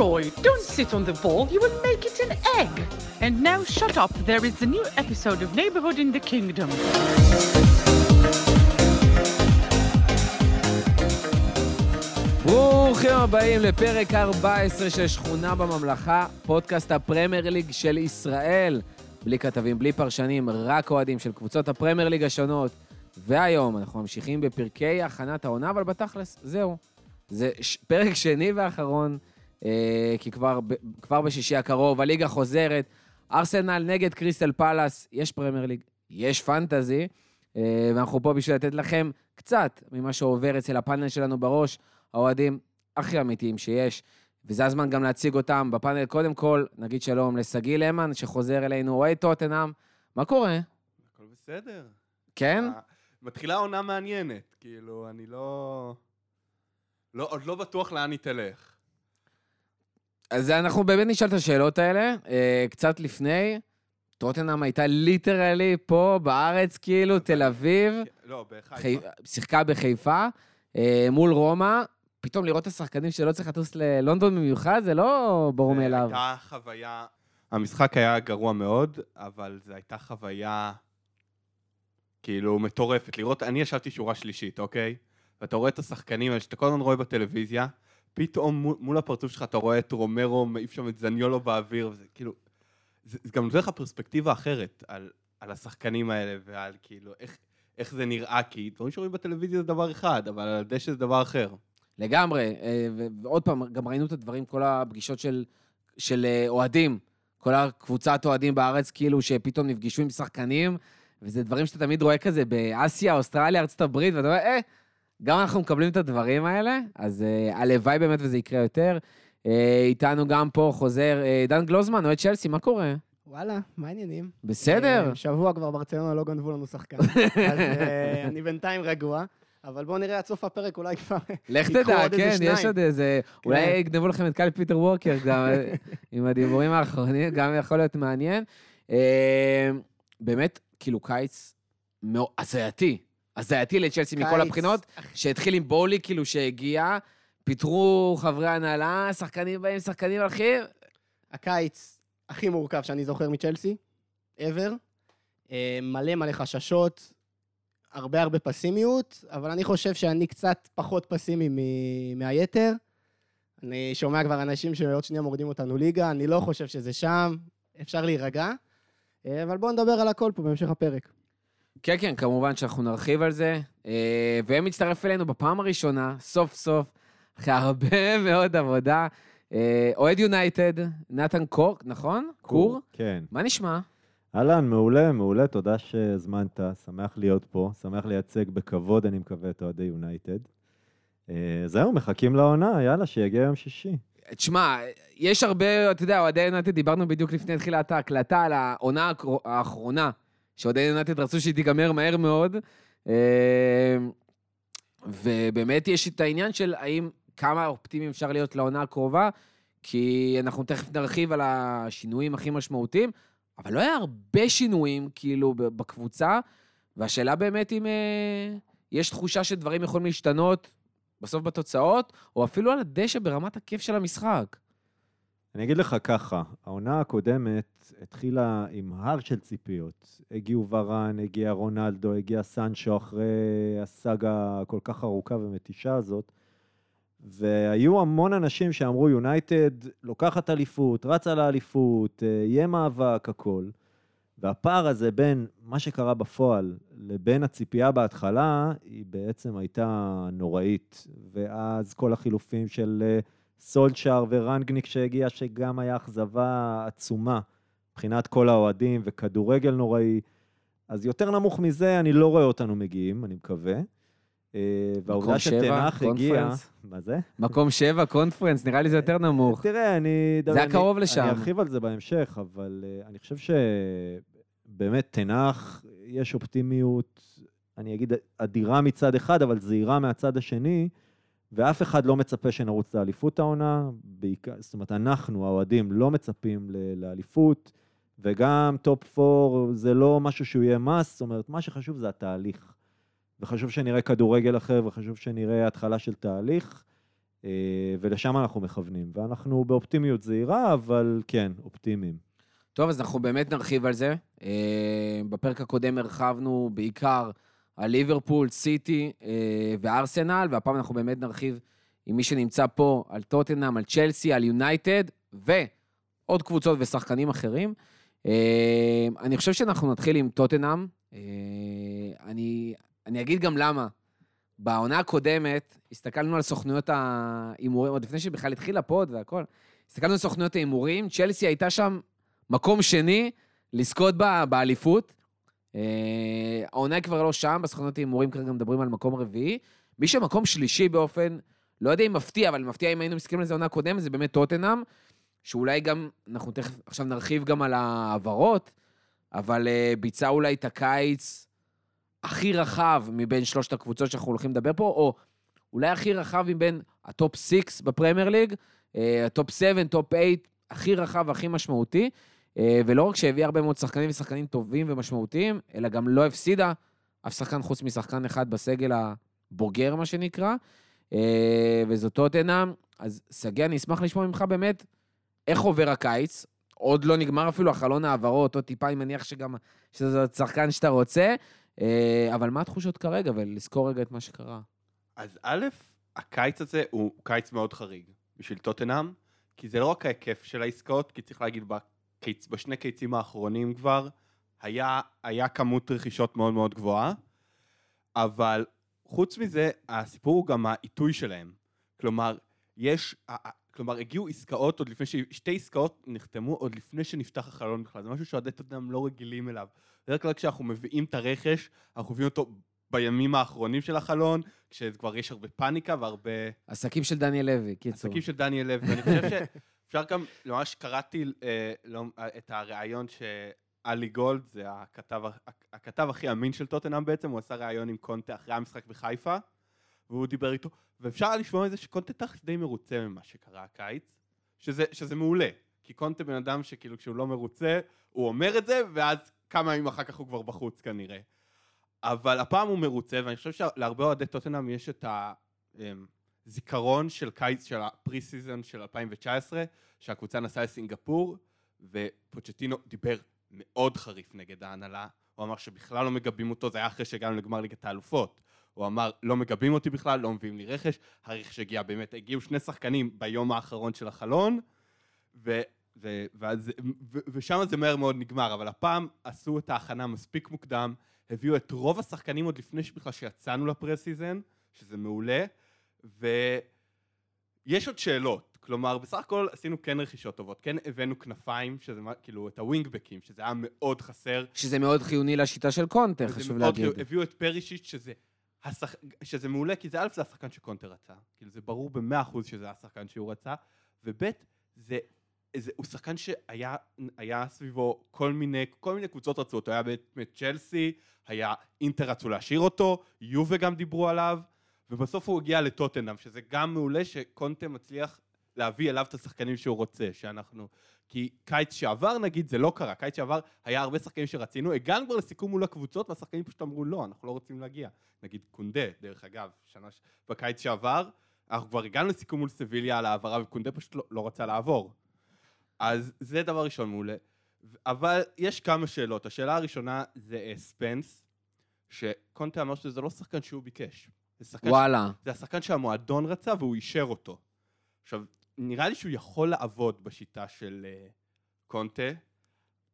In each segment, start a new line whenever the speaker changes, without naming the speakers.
Roy, don't sit on the ball, you will make it an egg. And now shut up, there is a new episode of Neighborhood in the Kingdom.
ברוכים הבאים לפרק 14 של שכונה בממלכה, פודקאסט הפרמייר ליג של ישראל. בלי כתבים, בלי פרשנים, רק אוהדים של קבוצות הפרמייר ליג השונות. והיום אנחנו ממשיכים בפרקי הכנת העונה, אבל בתכלס, זהו. זה ש- פרק שני ואחרון, כי כבר, כבר בשישי הקרוב הליגה חוזרת. ארסנל נגד קריסטל פלאס, יש פרמייר ליג, יש פנטזי, אה, ואנחנו פה בשביל לתת לכם קצת ממה שעובר אצל הפאנל שלנו בראש, האוהדים הכי אמיתיים שיש. וזה הזמן גם להציג אותם בפאנל. קודם כל, נגיד שלום לשגיא למן, שחוזר אלינו, אוהד טוטנאם. מה קורה?
הכל בסדר.
כן?
אה, מתחילה עונה מעניינת, כאילו, אני לא... לא, עוד לא בטוח לאן היא תלך.
אז אנחנו באמת נשאל את השאלות האלה. אה, קצת לפני, טוטנאם הייתה ליטרלי פה בארץ, כאילו, תל אביב,
לא, בחיפה.
חי... שיחקה בחיפה, אה, מול רומא. פתאום לראות את השחקנים שלא צריך לטוס ללונדון במיוחד, זה לא ברור מאליו.
הייתה חוויה... המשחק היה גרוע מאוד, אבל זו הייתה חוויה כאילו מטורפת. לראות, אני ישבתי שורה שלישית, אוקיי? ואתה רואה את השחקנים האלה שאתה כל הזמן רואה בטלוויזיה, פתאום מול, מול הפרצוף שלך אתה רואה את רומרו מעיף שם את זניולו באוויר, וזה כאילו... זה, זה גם נותן לך פרספקטיבה אחרת על, על השחקנים האלה ועל כאילו איך, איך זה נראה, כי דברים שרואים בטלוויזיה זה דבר אחד, אבל על הדשא זה דבר אחר.
לגמרי, אה, ועוד פעם, גם ראינו את הדברים, כל הפגישות של, של אה, אוהדים, כל הקבוצת אוהדים בארץ, כאילו, שפתאום נפגשו עם שחקנים, וזה דברים שאתה תמיד רואה כזה באסיה, אוסטרליה, ארצות הברית, ואתה אומר, אה, גם אנחנו מקבלים את הדברים האלה, אז אה, הלוואי באמת וזה יקרה יותר. אה, איתנו גם פה חוזר אה, דן גלוזמן, אוהד צ'לסי, מה קורה?
וואלה, מה העניינים?
בסדר.
אה, שבוע כבר ברצלונה לא גנבו לנו שחקן, אז אה, אני בינתיים רגוע, אבל בואו נראה עד סוף הפרק, אולי כבר...
לך תדע, כן, יש. עוד איזה...
כן.
אולי יגנבו לכם את קל פיטר ווקר גם עם הדיבורים האחרונים, גם יכול להיות מעניין. באמת, כאילו קיץ הזייתי, הזייתי לצ'לסי מכל הבחינות, שהתחיל עם בולי, כאילו שהגיע, פיטרו חברי הנהלה, שחקנים באים, שחקנים הולכים.
הקיץ הכי מורכב שאני זוכר מצ'לסי, ever. אה, מלא מלא חששות, הרבה הרבה פסימיות, אבל אני חושב שאני קצת פחות פסימי מ- מהיתר. אני שומע כבר אנשים שעוד שנייה מורידים אותנו ליגה, אני לא חושב שזה שם, אפשר להירגע. אה, אבל בואו נדבר על הכל פה בהמשך הפרק.
כן, כן, כמובן שאנחנו נרחיב על זה. אה, והם מצטרף אלינו בפעם הראשונה, סוף סוף, אחרי הרבה מאוד עבודה. אה, אוהד יונייטד, נתן קור, נכון? קור?
כן.
מה נשמע?
אהלן, מעולה, מעולה, תודה שהזמנת, שמח להיות פה, שמח לייצג בכבוד, אני מקווה, את אוהדי יונייטד. אה, זהו, מחכים לעונה, יאללה, שיגיע יום שישי.
תשמע, יש הרבה, אתה יודע, אוהדי יונייטד, דיברנו בדיוק לפני תחילת ההקלטה על העונה האחרונה, שאוהדי יונייטד רצו שהיא תיגמר מהר מאוד. אה, ובאמת יש את העניין של האם, כמה אופטימיים אפשר להיות לעונה הקרובה, כי אנחנו תכף נרחיב על השינויים הכי משמעותיים, אבל לא היה הרבה שינויים, כאילו, בקבוצה, והשאלה באמת אם אה, יש תחושה שדברים יכולים להשתנות בסוף בתוצאות, או אפילו על הדשא ברמת הכיף של המשחק.
אני אגיד לך ככה, העונה הקודמת התחילה עם הר של ציפיות. הגיעו ורן, הגיע רונלדו, הגיע סנצ'ו אחרי הסאגה הכל כך ארוכה ומתישה הזאת. והיו המון אנשים שאמרו, יונייטד לוקחת אליפות, רצה לאליפות, אה, יהיה מאבק, הכל. והפער הזה בין מה שקרה בפועל לבין הציפייה בהתחלה, היא בעצם הייתה נוראית. ואז כל החילופים של אה, סולצ'אר ורנגניק שהגיע, שגם היה אכזבה עצומה מבחינת כל האוהדים וכדורגל נוראי. אז יותר נמוך מזה, אני לא רואה אותנו מגיעים, אני מקווה. אה, והעובדה שתנח הגיע... מה זה?
מקום שבע, קונפרנס, נראה לי זה יותר נמוך.
תראה, אני...
זה היה קרוב לשם.
אני ארחיב על זה בהמשך, אבל uh, אני חושב שבאמת תנח, יש אופטימיות, אני אגיד, אדירה מצד אחד, אבל זהירה מהצד השני, ואף אחד לא מצפה שנרוץ לאליפות העונה. בעיקר, זאת אומרת, אנחנו, האוהדים, לא מצפים לאליפות, וגם top 4 זה לא משהו שהוא יהיה מס, זאת אומרת, מה שחשוב זה התהליך. וחשוב שנראה כדורגל אחר, וחשוב שנראה התחלה של תהליך. אה, ולשם אנחנו מכוונים. ואנחנו באופטימיות זהירה, אבל כן, אופטימיים.
טוב, אז אנחנו באמת נרחיב על זה. אה, בפרק הקודם הרחבנו בעיקר על ליברפול, סיטי אה, וארסנל, והפעם אנחנו באמת נרחיב עם מי שנמצא פה, על טוטנאם, על צ'לסי, על יונייטד, ועוד קבוצות ושחקנים אחרים. אה, אני חושב שאנחנו נתחיל עם טוטנאם. אה, אני, אני אגיד גם למה. בעונה הקודמת, הסתכלנו על סוכנויות ההימורים, עוד לפני שבכלל התחיל הפוד והכל, הסתכלנו על סוכנויות ההימורים, צ'לסי הייתה שם מקום שני לזכות בה, באליפות. אה, העונה כבר לא שם, בסוכנות ההימורים כרגע מדברים על מקום רביעי. מי שמקום שלישי באופן, לא יודע אם מפתיע, אבל מפתיע אם היינו מסתכלים על זה עונה קודמת, זה באמת טוטנאם, שאולי גם, אנחנו תכף עכשיו נרחיב גם על ההעברות, אבל אה, ביצע אולי את הקיץ הכי רחב מבין שלושת הקבוצות שאנחנו הולכים לדבר פה, או אולי הכי רחב מבין ה top 6 בפרמייר ליג, אה, ה top 7, top 8, הכי רחב והכי משמעותי. אה, ולא רק שהביאה הרבה מאוד שחקנים ושחקנים טובים ומשמעותיים, אלא גם לא הפסידה אף שחקן חוץ משחקן אחד בסגל הבוגר, מה שנקרא, אה, וזאת טוטנאם. אז שגיא, אני אשמח לשמוע ממך באמת איך עובר הקיץ. עוד לא נגמר אפילו החלון העברות, עוד טיפה, אני מניח שגם, שזה שחקן שאתה רוצה, אה, אבל מה התחושות כרגע, ולזכור רגע את מה שקרה.
אז א', הקיץ הזה הוא קיץ מאוד חריג בשביל טוטנאם, כי זה לא רק ההיקף של העסקאות, כי צריך להגיד, בקיץ, בשני קיצים האחרונים כבר, היה, היה כמות רכישות מאוד מאוד גבוהה, אבל חוץ מזה, הסיפור הוא גם העיתוי שלהם. כלומר, יש, כלומר, הגיעו עסקאות עוד לפני ש... שתי עסקאות נחתמו עוד לפני שנפתח החלון בכלל. זה משהו שאוהדי טוטנאם לא רגילים אליו. בדרך כלל כשאנחנו מביאים את הרכש, אנחנו מביאים אותו בימים האחרונים של החלון, כשכבר יש הרבה פאניקה והרבה...
עסקים של דניאל לוי, קיצור.
עסקים של דניאל לוי, ואני חושב שאפשר גם, ממש קראתי אה, לא, את הריאיון שאלי גולד, זה הכתב, הכתב הכי אמין של טוטנאם בעצם, הוא עשה ריאיון עם קונטה אחרי המשחק בחיפה, והוא דיבר איתו, ואפשר לשמוע מזה שקונטה תכלס די מרוצה ממה שקרה הקיץ, שזה, שזה מעולה, כי קונטה בן אדם שכאילו כשהוא לא מרוצה, הוא אומר את זה, ואז כמה ימים אחר כך הוא כבר בחוץ כנראה. אבל הפעם הוא מרוצה, ואני חושב שלהרבה אוהדי טוטנאם יש את הזיכרון של קיץ, של הפרי סיזון של 2019, שהקבוצה נסעה לסינגפור, ופוצ'טינו דיבר מאוד חריף נגד ההנהלה, הוא אמר שבכלל לא מגבים אותו, זה היה אחרי שהגענו לגמר ליגת האלופות. הוא אמר, לא מגבים אותי בכלל, לא מביאים לי רכש, הרכש הגיע באמת, הגיעו שני שחקנים ביום האחרון של החלון, ו... ו- ואז, ו- ושם זה מהר מאוד נגמר, אבל הפעם עשו את ההכנה מספיק מוקדם, הביאו את רוב השחקנים עוד לפני שבכלל שיצאנו לפרסיזן, שזה מעולה, ויש עוד שאלות, כלומר בסך הכל עשינו כן רכישות טובות, כן הבאנו כנפיים, שזה כאילו את הווינגבקים, שזה היה מאוד חסר.
שזה מאוד חיוני לשיטה של קונטה, חשוב להגיד.
חיוני, הביאו את פרישיץ' שזה... השח... שזה מעולה, כי זה א', זה השחקן שקונטה רצה, כאילו זה ברור במאה אחוז שזה השחקן שהוא רצה, וב', זה איזה, הוא שחקן שהיה סביבו כל מיני, כל מיני קבוצות רצו אותו, היה באמת צ'לסי, היה אינטר רצו להשאיר אותו, יובה גם דיברו עליו, ובסוף הוא הגיע לטוטנאם, שזה גם מעולה שקונטה מצליח להביא אליו את השחקנים שהוא רוצה, שאנחנו... כי קיץ שעבר נגיד זה לא קרה, קיץ שעבר היה הרבה שחקנים שרצינו, הגענו כבר לסיכום מול הקבוצות והשחקנים פשוט אמרו לא, אנחנו לא רוצים להגיע. נגיד קונדה, דרך אגב, שנה בקיץ שעבר, אנחנו כבר הגענו לסיכום מול סביליה על העברה וקונדה פשוט לא, לא רצה לעבור. אז זה דבר ראשון מעולה. אבל יש כמה שאלות. השאלה הראשונה זה ספנס, שקונטה אמר שזה לא שחקן שהוא ביקש. זה
וואלה.
ש... זה השחקן שהמועדון רצה והוא אישר אותו. עכשיו, נראה לי שהוא יכול לעבוד בשיטה של uh, קונטה,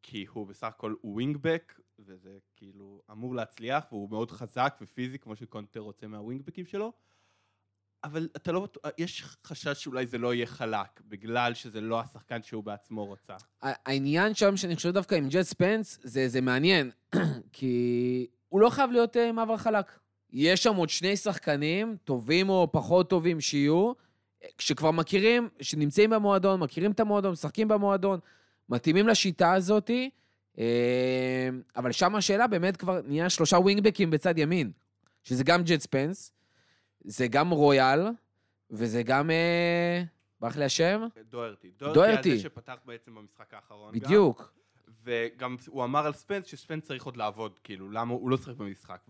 כי הוא בסך הכל ווינגבק, וזה כאילו אמור להצליח, והוא מאוד חזק ופיזי, כמו שקונטה רוצה מהווינגבקים שלו. אבל אתה לא בטוח, יש חשש שאולי זה לא יהיה חלק, בגלל שזה לא השחקן שהוא בעצמו רוצה.
העניין שם, שאני חושב דווקא עם ג'ט ספנס, זה, זה מעניין, כי הוא לא חייב להיות uh, מעבר חלק. יש שם עוד שני שחקנים, טובים או פחות טובים שיהיו, שכבר מכירים, שנמצאים במועדון, מכירים את המועדון, משחקים במועדון, מתאימים לשיטה הזאת, אה, אבל שם השאלה באמת כבר נהיה שלושה ווינגבקים בצד ימין, שזה גם ג'ט ספנס, זה גם רויאל, וזה גם... אה, ברח לי השם?
דוארטי היה זה שפתח בעצם במשחק האחרון
גם. בדיוק.
וגם הוא אמר על ספנס שספנס צריך עוד לעבוד, כאילו, למה הוא לא צריך במשחק.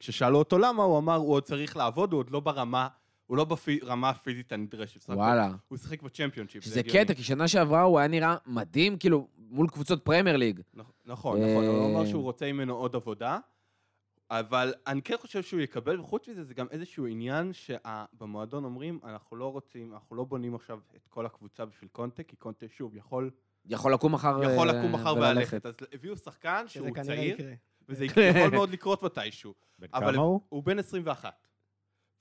כששאלו אותו למה, הוא אמר, הוא עוד צריך לעבוד, הוא עוד לא ברמה, הוא לא ברמה הפיזית הנדרשת.
וואלה.
הוא שיחק בצ'מפיונשיפ. זה
שזה. קטע, כי שנה שעברה הוא היה נראה מדהים, כאילו, מול קבוצות פרמייר ליג.
נכ- נכון, נכון, הוא אמר שהוא רוצה ממנו עוד עבודה, אבל אני כן חושב שהוא יקבל, וחוץ מזה זה גם איזשהו עניין שבמועדון אומרים, אנחנו לא רוצים, אנחנו לא בונים עכשיו את כל הקבוצה בשביל קונטה, כי קונטה שוב יכול,
יכול לקום מחר
יכול
אה,
לקום מחר
וללכת.
וללכת. אז הביאו שחקן
שזה
שהוא
כנראה
צעיר,
יקרה.
וזה יכול מאוד לקרות מתישהו.
בן
אבל
כמה הוא?
הוא בן 21.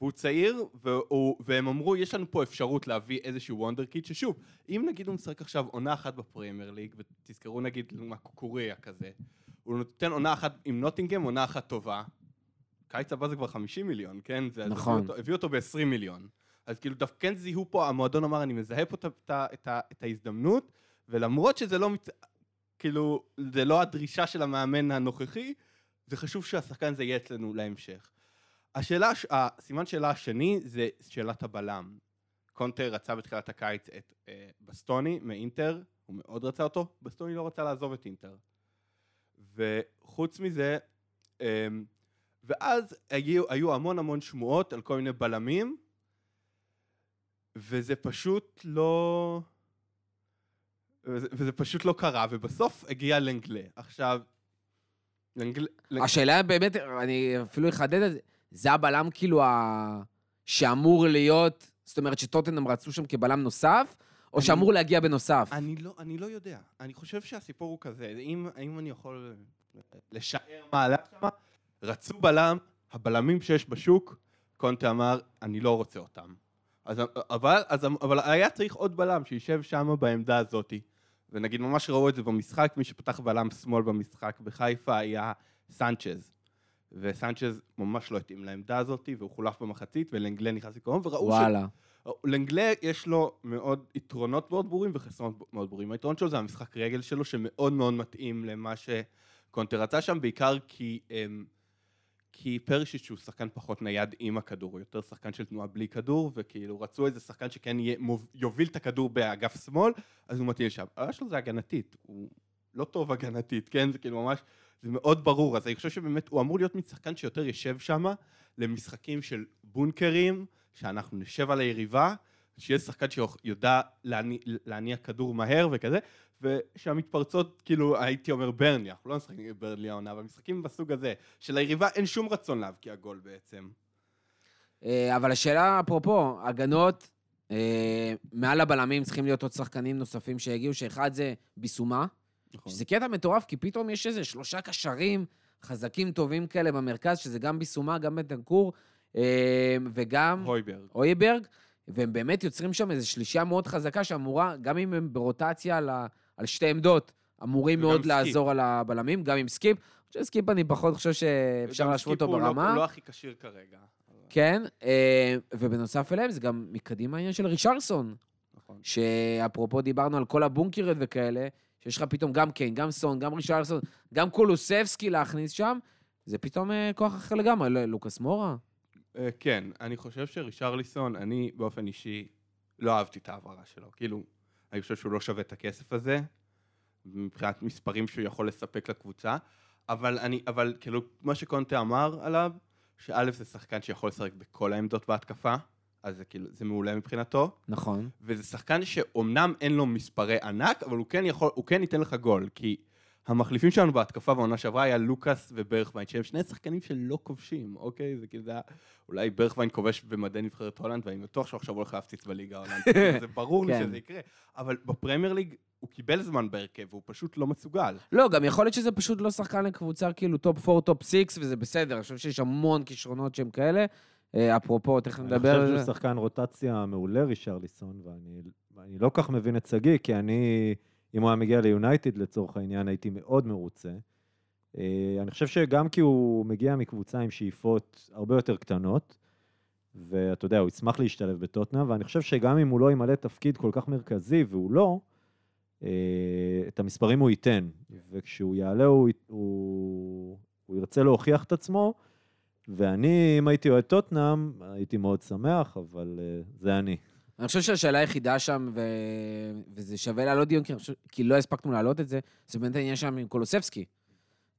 והוא צעיר, והוא, והם אמרו, יש לנו פה אפשרות להביא איזשהו וונדר קיד, ששוב, אם נגיד הוא משחק עכשיו עונה אחת בפרמייר ליג, ותזכרו נגיד מה קוקוריה כזה, הוא נותן עונה אחת עם נוטינגהם, עונה אחת טובה, קיץ הבא זה כבר 50 מיליון, כן? זה,
נכון.
הביאו אותו, הביאו אותו ב-20 מיליון. אז כאילו דווקא כן זיהו פה, המועדון אמר, אני מזהה פה את, את, את ההזדמנות, ולמרות שזה לא, מת... כאילו, זה לא הדרישה של המאמן הנוכחי, זה חשוב שהשחקן הזה יהיה אצלנו להמשך. השאלה, הש- הסימן שאלה השני זה שאלת הבלם. קונטה רצה בתחילת הקיץ את אה, בסטוני מאינטר, הוא מאוד רצה אותו, בסטוני לא רצה לעזוב את אינטר. וחוץ מזה, אה, ואז היו, היו המון המון שמועות על כל מיני בלמים, וזה פשוט לא... וזה, וזה פשוט לא קרה, ובסוף הגיע לנגלה. עכשיו, לנגלה...
השאלה באמת, אני אפילו אחדד את זה, זה הבלם כאילו ה... שאמור להיות, זאת אומרת שטוטנאם רצו שם כבלם נוסף, או
אני-
שאמור להגיע בנוסף?
אני לא, אני לא יודע. אני חושב שהסיפור הוא כזה, אם, אם אני יכול לשער מה עלה שם, רצו בלם, הבלמים שיש בשוק, קונטה אמר, אני לא רוצה אותם. אז, אבל, אז, אבל היה צריך עוד בלם שישב שם בעמדה הזאתי. ונגיד ממש ראו את זה במשחק, מי שפתח בלם שמאל במשחק בחיפה היה סנצ'ז. וסנצ'ז ממש לא התאים לעמדה הזאת, והוא חולף במחצית, ולנגלה נכנס לקרוב, וראו ש...
וואלה.
לנגלה יש לו מאוד יתרונות מאוד ברורים וחסרונות מאוד ברורים. היתרון שלו זה המשחק רגל שלו, שמאוד מאוד מתאים למה שקונטה רצה שם, בעיקר כי, אמ, כי פרשיץ' הוא שחקן פחות נייד עם הכדור, הוא יותר שחקן של תנועה בלי כדור, וכאילו רצו איזה שחקן שכן יהיה, מוב, יוביל את הכדור באגף שמאל, אז הוא מתאים לשם. הבעיה שלו זה הגנתית, הוא לא טוב הגנתית, כן? זה כאילו ממש, זה מאוד ברור. אז אני חושב שבאמת הוא אמור להיות משחקן שיותר יושב שם למשחקים של בונקרים, שאנחנו נשב על היריבה, שיהיה שחקן שיודע להניע, להניע כדור מהר וכזה, ושהמתפרצות, כאילו, הייתי אומר ברנלי, אנחנו לא משחקים עם ברנלי העונה, אבל משחקים בסוג הזה, שליריבה אין שום רצון להבקיע גול בעצם.
אה, אבל השאלה, אפרופו, הגנות, אה, מעל הבלמים צריכים להיות עוד שחקנים נוספים שהגיעו, שאחד זה ביסומה,
נכון.
שזה קטע מטורף, כי פתאום יש איזה שלושה קשרים חזקים טובים כאלה במרכז, שזה גם ביסומה, גם בנטנקור, אה, וגם
הויברג.
הויברג, והם באמת יוצרים שם איזו שלישייה מאוד חזקה שאמורה, גם אם הם ברוטציה על, ה, על שתי עמדות, אמורים מאוד
סקיפ.
לעזור על הבלמים, גם עם סקיפ. אני חושב שסקיפ אני פחות חושב שאפשר
גם
להשוות אותו
סקיפ הוא לא-
ברמה.
הוא לא הכי כשיר כרגע.
כן, אה, ובנוסף אליהם זה גם מקדימה העניין של רישרליסון,
נכון.
שאפרופו דיברנו על כל הבונקריות וכאלה, שיש לך פתאום גם קיין, גם סון, גם רישרסון, גם קולוסבסקי להכניס שם, זה פתאום אה, כוח אחר לגמרי, לא- לוקאס מורה.
אה, כן, אני חושב שרישרליסון, אני באופן אישי לא אהבתי את ההעברה שלו. כאילו, אני חושב שהוא לא שווה את הכסף הזה, מבחינת מספרים שהוא יכול לספק לקבוצה, אבל אני, אבל כאילו, מה שקונטה אמר עליו, שא' זה שחקן שיכול לשחק בכל העמדות בהתקפה, אז זה כאילו, זה מעולה מבחינתו,
נכון.
וזה שחקן שאומנם אין לו מספרי ענק, אבל הוא כן יכול, הוא כן ייתן לך גול, כי המחליפים שלנו בהתקפה בעונה שעברה היה לוקאס וברחוויין, שהם שני שחקנים שלא כובשים, אוקיי? זה כאילו, זה היה, אולי ברחוויין כובש במדי נבחרת הולנד, ואני בטוח שהוא עכשיו הולך להפציץ בליגה ההולנדית, זה ברור לי
כן.
שזה יקרה, אבל בפרמייר ליג הוא קיבל זמן בהרכב, והוא פשוט לא מסוגל.
לא, גם יכול להיות שזה פשוט לא שחקן לקבוצה כאילו top 4, top 6, וזה בסדר, אני חושב שיש המון כישרונות שהם כאלה. אה, אפרופו, תכף
אני
נדבר
חושב
על
שהוא
זה.
שחקן רוטציה מעולה, רישרליסון, ואני ואני לא כך מבין את שגיא, כי אני, אם הוא היה מגיע ליונייטד לצורך העניין, הייתי מאוד מרוצה. אה, אני חושב שגם כי הוא מגיע מקבוצה עם שאיפות הרבה יותר קטנות, ואתה יודע, הוא ישמח להשתלב בטוטנאם, ואני חושב שגם אם הוא לא ימלא תפקיד כל כך מרכזי, והוא לא, אה, את המספרים הוא ייתן, וכשהוא יעלה הוא, הוא, הוא ירצה להוכיח את עצמו, ואני, אם הייתי אוהד טוטנאם, הייתי מאוד שמח, אבל אה, זה אני.
אני חושב שהשאלה היחידה שם, ו... וזה שווה להעלות דיון, כי, חושב... כי לא הספקנו להעלות את זה, זה באמת העניין שם עם קולוסבסקי.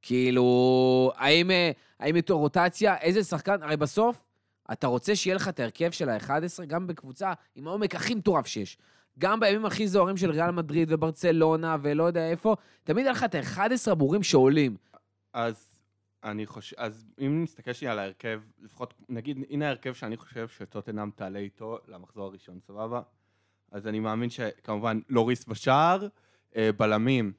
כאילו, האם, אה, האם איתו רוטציה, איזה שחקן, הרי בסוף, אתה רוצה שיהיה לך את ההרכב של ה-11, גם בקבוצה עם העומק הכי מטורף שיש. גם בימים הכי זוהרים של ריאל מדריד וברצלונה ולא יודע איפה, תמיד יהיה לך את ה-11 הבורים שעולים.
אז אני חושב, אז אם נסתכל שנייה על ההרכב, לפחות, נגיד, הנה ההרכב שאני חושב שטוטנאם תעלה איתו למחזור הראשון, סבבה? אז אני מאמין שכמובן לוריס בשער, אה, בלמים,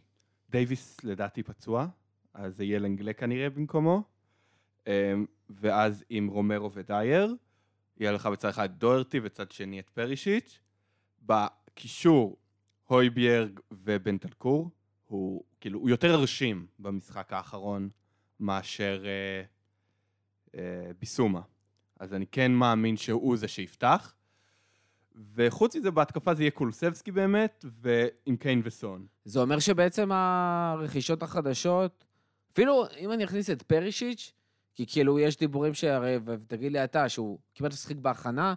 דייוויס לדעתי פצוע, אז זה יהיה לנגלה כנראה במקומו, אה, ואז עם רומרו ודייר, יהיה לך בצד אחד דוורטי וצד שני את פרישיץ', בקישור הויביירג ובנטלקור, הוא כאילו, הוא יותר הרשים במשחק האחרון מאשר אה, אה, ביסומה. אז אני כן מאמין שהוא זה שיפתח. וחוץ מזה, בהתקפה זה יהיה קולסבסקי באמת, ועם קיין וסון.
זה אומר שבעצם הרכישות החדשות, אפילו אם אני אכניס את פרישיץ', כי כאילו יש דיבורים שהרי, ותגיד לי אתה, שהוא כמעט משחק בהכנה,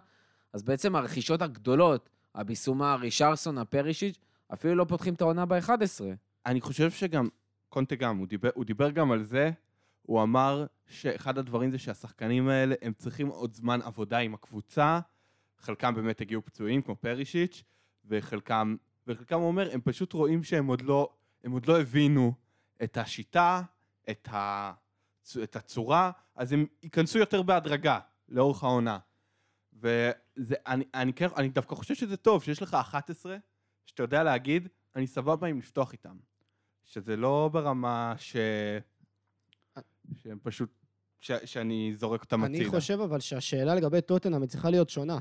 אז בעצם הרכישות הגדולות, הביסומה, רישרסון, הפרישיץ', אפילו לא פותחים את העונה ב-11.
אני חושב שגם, קונטה גם, הוא דיבר, הוא דיבר גם על זה, הוא אמר שאחד הדברים זה שהשחקנים האלה, הם צריכים עוד זמן עבודה עם הקבוצה, חלקם באמת הגיעו פצועים, כמו פרישיץ', וחלקם, וחלקם הוא אומר, הם פשוט רואים שהם עוד לא, הם עוד לא הבינו את השיטה, את, ה, את הצורה, אז הם ייכנסו יותר בהדרגה לאורך העונה. ואני אני, כן, אני דווקא חושב שזה טוב, שיש לך 11, שאתה יודע להגיד, אני סבבה עם לפתוח איתם. שזה לא ברמה ש... שהם פשוט... ש... שאני זורק אותם הצידה.
אני חושב אבל שהשאלה לגבי טוטנאם צריכה להיות שונה.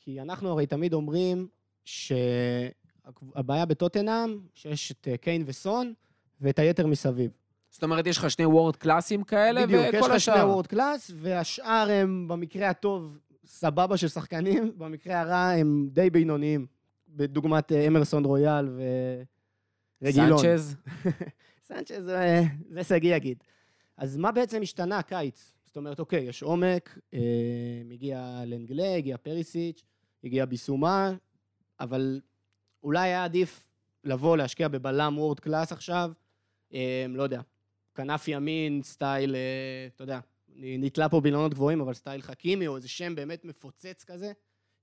כי אנחנו הרי תמיד אומרים שהבעיה בטוטנאם, שיש את אה, קיין וסון ואת היתר מסביב.
זאת אומרת, יש לך שני וורד קלאסים כאלה,
בדיוק, יש
וכל
לך שני
השאר.
וורד קלאס, והשאר הם במקרה הטוב סבבה של שחקנים, במקרה הרע הם די בינוניים, בדוגמת אה, אמרסון רויאל ורגילון.
סנצ'ז,
סנצ'ז זה- זה שגיא יגיד. אז מה בעצם השתנה הקיץ? זאת אומרת, אוקיי, יש עומק, אה, הגיע לנגלה, הגיע פרישיץ', הגיע ביסומה, אבל אולי היה עדיף לבוא להשקיע בבלם world class עכשיו, אה, לא יודע, כנף ימין, style, אה, אתה יודע, נתלה פה בילונות גבוהים, אבל style חכימי, או איזה שם באמת מפוצץ כזה,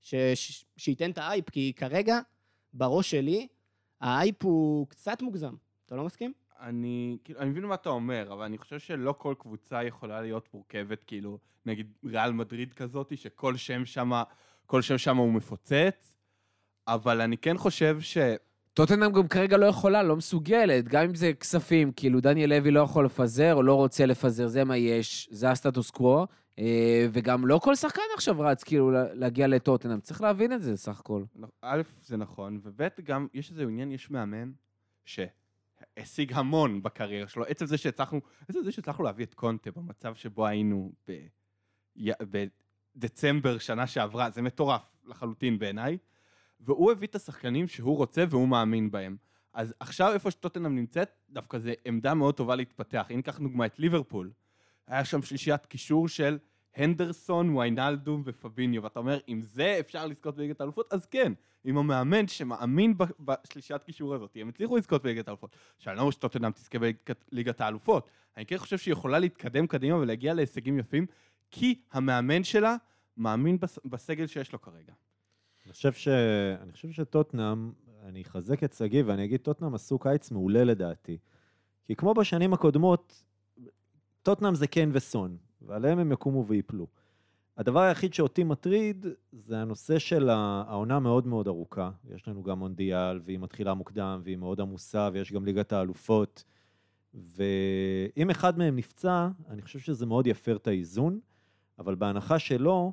ש, ש, שייתן את האייפ, כי כרגע, בראש שלי, האייפ הוא קצת מוגזם. אתה לא מסכים?
אני, כאילו, אני מבין מה אתה אומר, אבל אני חושב שלא כל קבוצה יכולה להיות מורכבת, כאילו, נגיד ריאל מדריד כזאת, שכל שם שמה, כל שם שמה הוא מפוצץ, אבל אני כן חושב ש...
טוטנאם גם כרגע לא יכולה, לא מסוגלת, גם אם זה כספים, כאילו דניאל לוי לא יכול לפזר או לא רוצה לפזר, זה מה יש, זה הסטטוס קוו, אה, וגם לא כל שחקן עכשיו רץ כאילו לה- להגיע לטוטנאם, צריך להבין את זה סך הכל.
א', זה נכון, וב', גם יש איזה עניין, יש מאמן שהשיג המון בקריירה שלו. עצם זה שהצלחנו, עצם זה שהצלחנו להביא את קונטה במצב שבו היינו ב... בדצמבר שנה שעברה, זה מטורף לחלוטין בעיניי. והוא הביא את השחקנים שהוא רוצה והוא מאמין בהם. אז עכשיו איפה שטוטנאם נמצאת, דווקא זו עמדה מאוד טובה להתפתח. אם ניקח דוגמא את ליברפול, היה שם שלישיית קישור של הנדרסון, ויינלדום ופביניו, ואתה אומר, אם זה אפשר לזכות בליגת האלופות, אז כן, עם המאמן שמאמין ב- בשלישיית קישור הזאת, הם הצליחו לזכות בליגת האלופות. עכשיו, אני לא אומר שטוטנאם תזכה בליגת ליגת האלופות, אני כן חושב שהיא יכולה להתקדם קדימה ולהגיע להישגים יפים, כי המאמן שלה מאמין בס- בסגל שיש לו כרגע.
אני חושב, ש... אני חושב שטוטנאם, אני אחזק את שגיא ואני אגיד, טוטנאם עשו קיץ מעולה לדעתי. כי כמו בשנים הקודמות, טוטנאם זה קיין וסון, ועליהם הם יקומו ויפלו. הדבר היחיד שאותי מטריד זה הנושא של העונה מאוד מאוד ארוכה. יש לנו גם מונדיאל, והיא מתחילה מוקדם, והיא מאוד עמוסה, ויש גם ליגת האלופות. ואם אחד מהם נפצע, אני חושב שזה מאוד יפר את האיזון, אבל בהנחה שלא,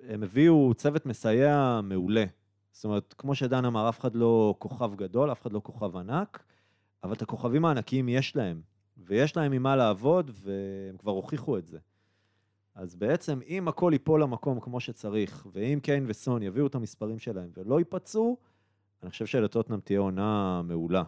הם הביאו צוות מסייע מעולה. זאת אומרת, כמו שדן אמר, אף אחד לא כוכב גדול, אף אחד לא כוכב ענק, אבל את הכוכבים הענקיים יש להם, ויש להם ממה לעבוד, והם כבר הוכיחו את זה. אז בעצם, אם הכל ייפול למקום כמו שצריך, ואם קיין וסון יביאו את המספרים שלהם ולא ייפצעו, אני חושב שלטוטנאם תהיה עונה מעולה.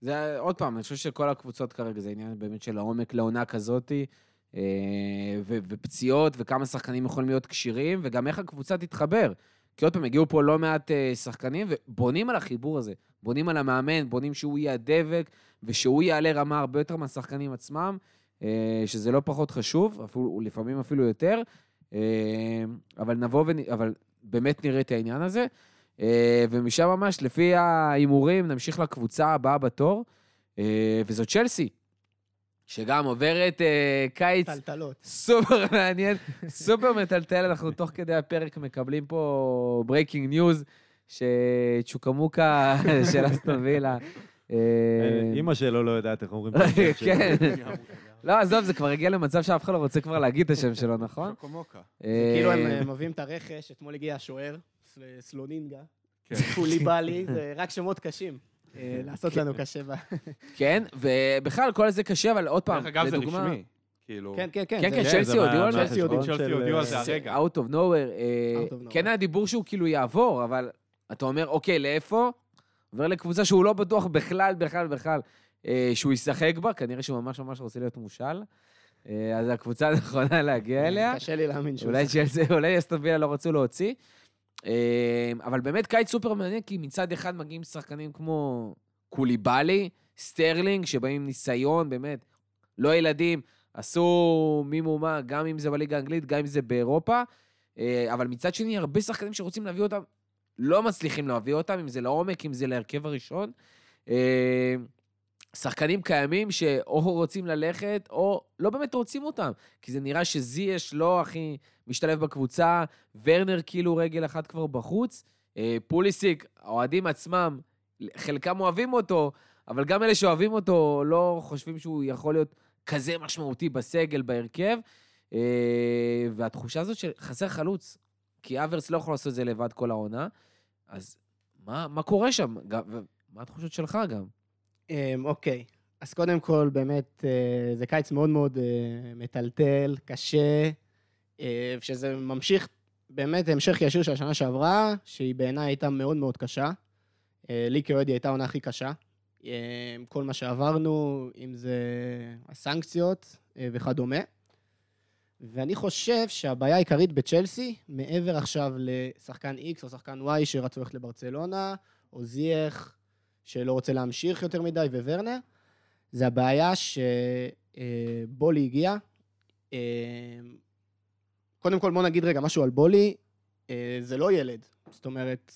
זה, עוד פעם, אני חושב שכל הקבוצות כרגע זה עניין באמת של העומק לעונה כזאתי, אה, ופציעות, וכמה שחקנים יכולים להיות כשירים, וגם איך הקבוצה תתחבר. כי עוד פעם, הגיעו פה לא מעט אה, שחקנים, ובונים על החיבור הזה. בונים על המאמן, בונים שהוא יהיה הדבק, ושהוא יעלה רמה הרבה יותר מהשחקנים עצמם, אה, שזה לא פחות חשוב, אפילו, לפעמים אפילו יותר. אה, אבל נבוא ונ... אבל באמת נראה את העניין הזה. ומשם ממש, לפי ההימורים, נמשיך לקבוצה הבאה בתור, וזו צ'לסי, שגם עוברת אה, קיץ
טלטלות.
סופר מעניין, סופר מטלטל, אנחנו תוך כדי הפרק מקבלים פה breaking news, שצ'וקמוקה של אסטון וילה. אה,
אימא שלו לא יודעת איך אומרים את השם שלו.
כן. לא, עזוב, זה כבר הגיע למצב שאף אחד לא רוצה כבר להגיד את השם שלו, נכון?
קומוקה.
אה,
כאילו הם מביאים את הרכש, אתמול הגיע השוער, סל- סלונינגה,
כן.
קוליבאלי, זה רק שמות קשים. אה, לעשות לנו קשה ב...
כן, ובכלל, כל זה קשה, אבל עוד פעם,
דרך אגב, זה
לדוגמה-
רשמי. כאילו...
כן, כן, כן.
כן, כן,
כן,
צ'לסי הודיעו על זה.
צ'לסי הודיעו.
על זה הרגע.
Out of nowhere. אה. כן היה דיבור שהוא כאילו יעבור, אבל אתה אומר, אוקיי, לאיפה? עובר לקבוצה שהוא לא בטוח בכלל, בכלל, בכלל, אה, שהוא ישחק בה, כנראה שהוא ממש ממש רוצה להיות מושל. אז הקבוצה הנכונה להגיע אליה.
קשה לי להאמין שהוא...
אולי צ'לסי, אולי אסטון וילה לא רצו להוציא. אה, אבל באמת קיץ סופר מעניין, כי מצד אחד מגיעים שחקנים כמו קוליבאלי, סטרלינג, שבאים עם ניסיון, באמת, לא ילדים, עשו מי מהומה, גם אם זה בליגה האנגלית, גם אם זה באירופה. אה, אבל מצד שני, הרבה שחקנים שרוצים להביא אותם, לא מצליחים להביא אותם, אם זה לעומק, אם זה להרכב הראשון. שחקנים קיימים שאו רוצים ללכת, או לא באמת רוצים אותם. כי זה נראה שזייש לא הכי משתלב בקבוצה, ורנר כאילו רגל אחת כבר בחוץ. אה, פוליסיק, האוהדים עצמם, חלקם אוהבים אותו, אבל גם אלה שאוהבים אותו לא חושבים שהוא יכול להיות כזה משמעותי בסגל, בהרכב. אה, והתחושה הזאת שחסר חלוץ, כי אברס לא יכול לעשות את זה לבד כל העונה, אז מה, מה קורה שם? גם, ומה התחושות שלך גם?
אמ, אוקיי, אז קודם כל, באמת, אה, זה קיץ מאוד מאוד אה, מטלטל, קשה, אה, שזה ממשיך, באמת, המשך ישיר של השנה שעברה, שהיא בעיניי הייתה מאוד מאוד קשה. לי כאוהד היא הייתה העונה הכי קשה. כל מה שעברנו, אם זה הסנקציות וכדומה. ואני חושב שהבעיה העיקרית בצ'לסי, מעבר עכשיו לשחקן X או שחקן Y שרצו ללכת לברצלונה, או זייח, שלא רוצה להמשיך יותר מדי, וורנר, זה הבעיה שבולי הגיע. אה, קודם כל, בוא נגיד רגע משהו על בולי. אה, זה לא ילד. זאת אומרת,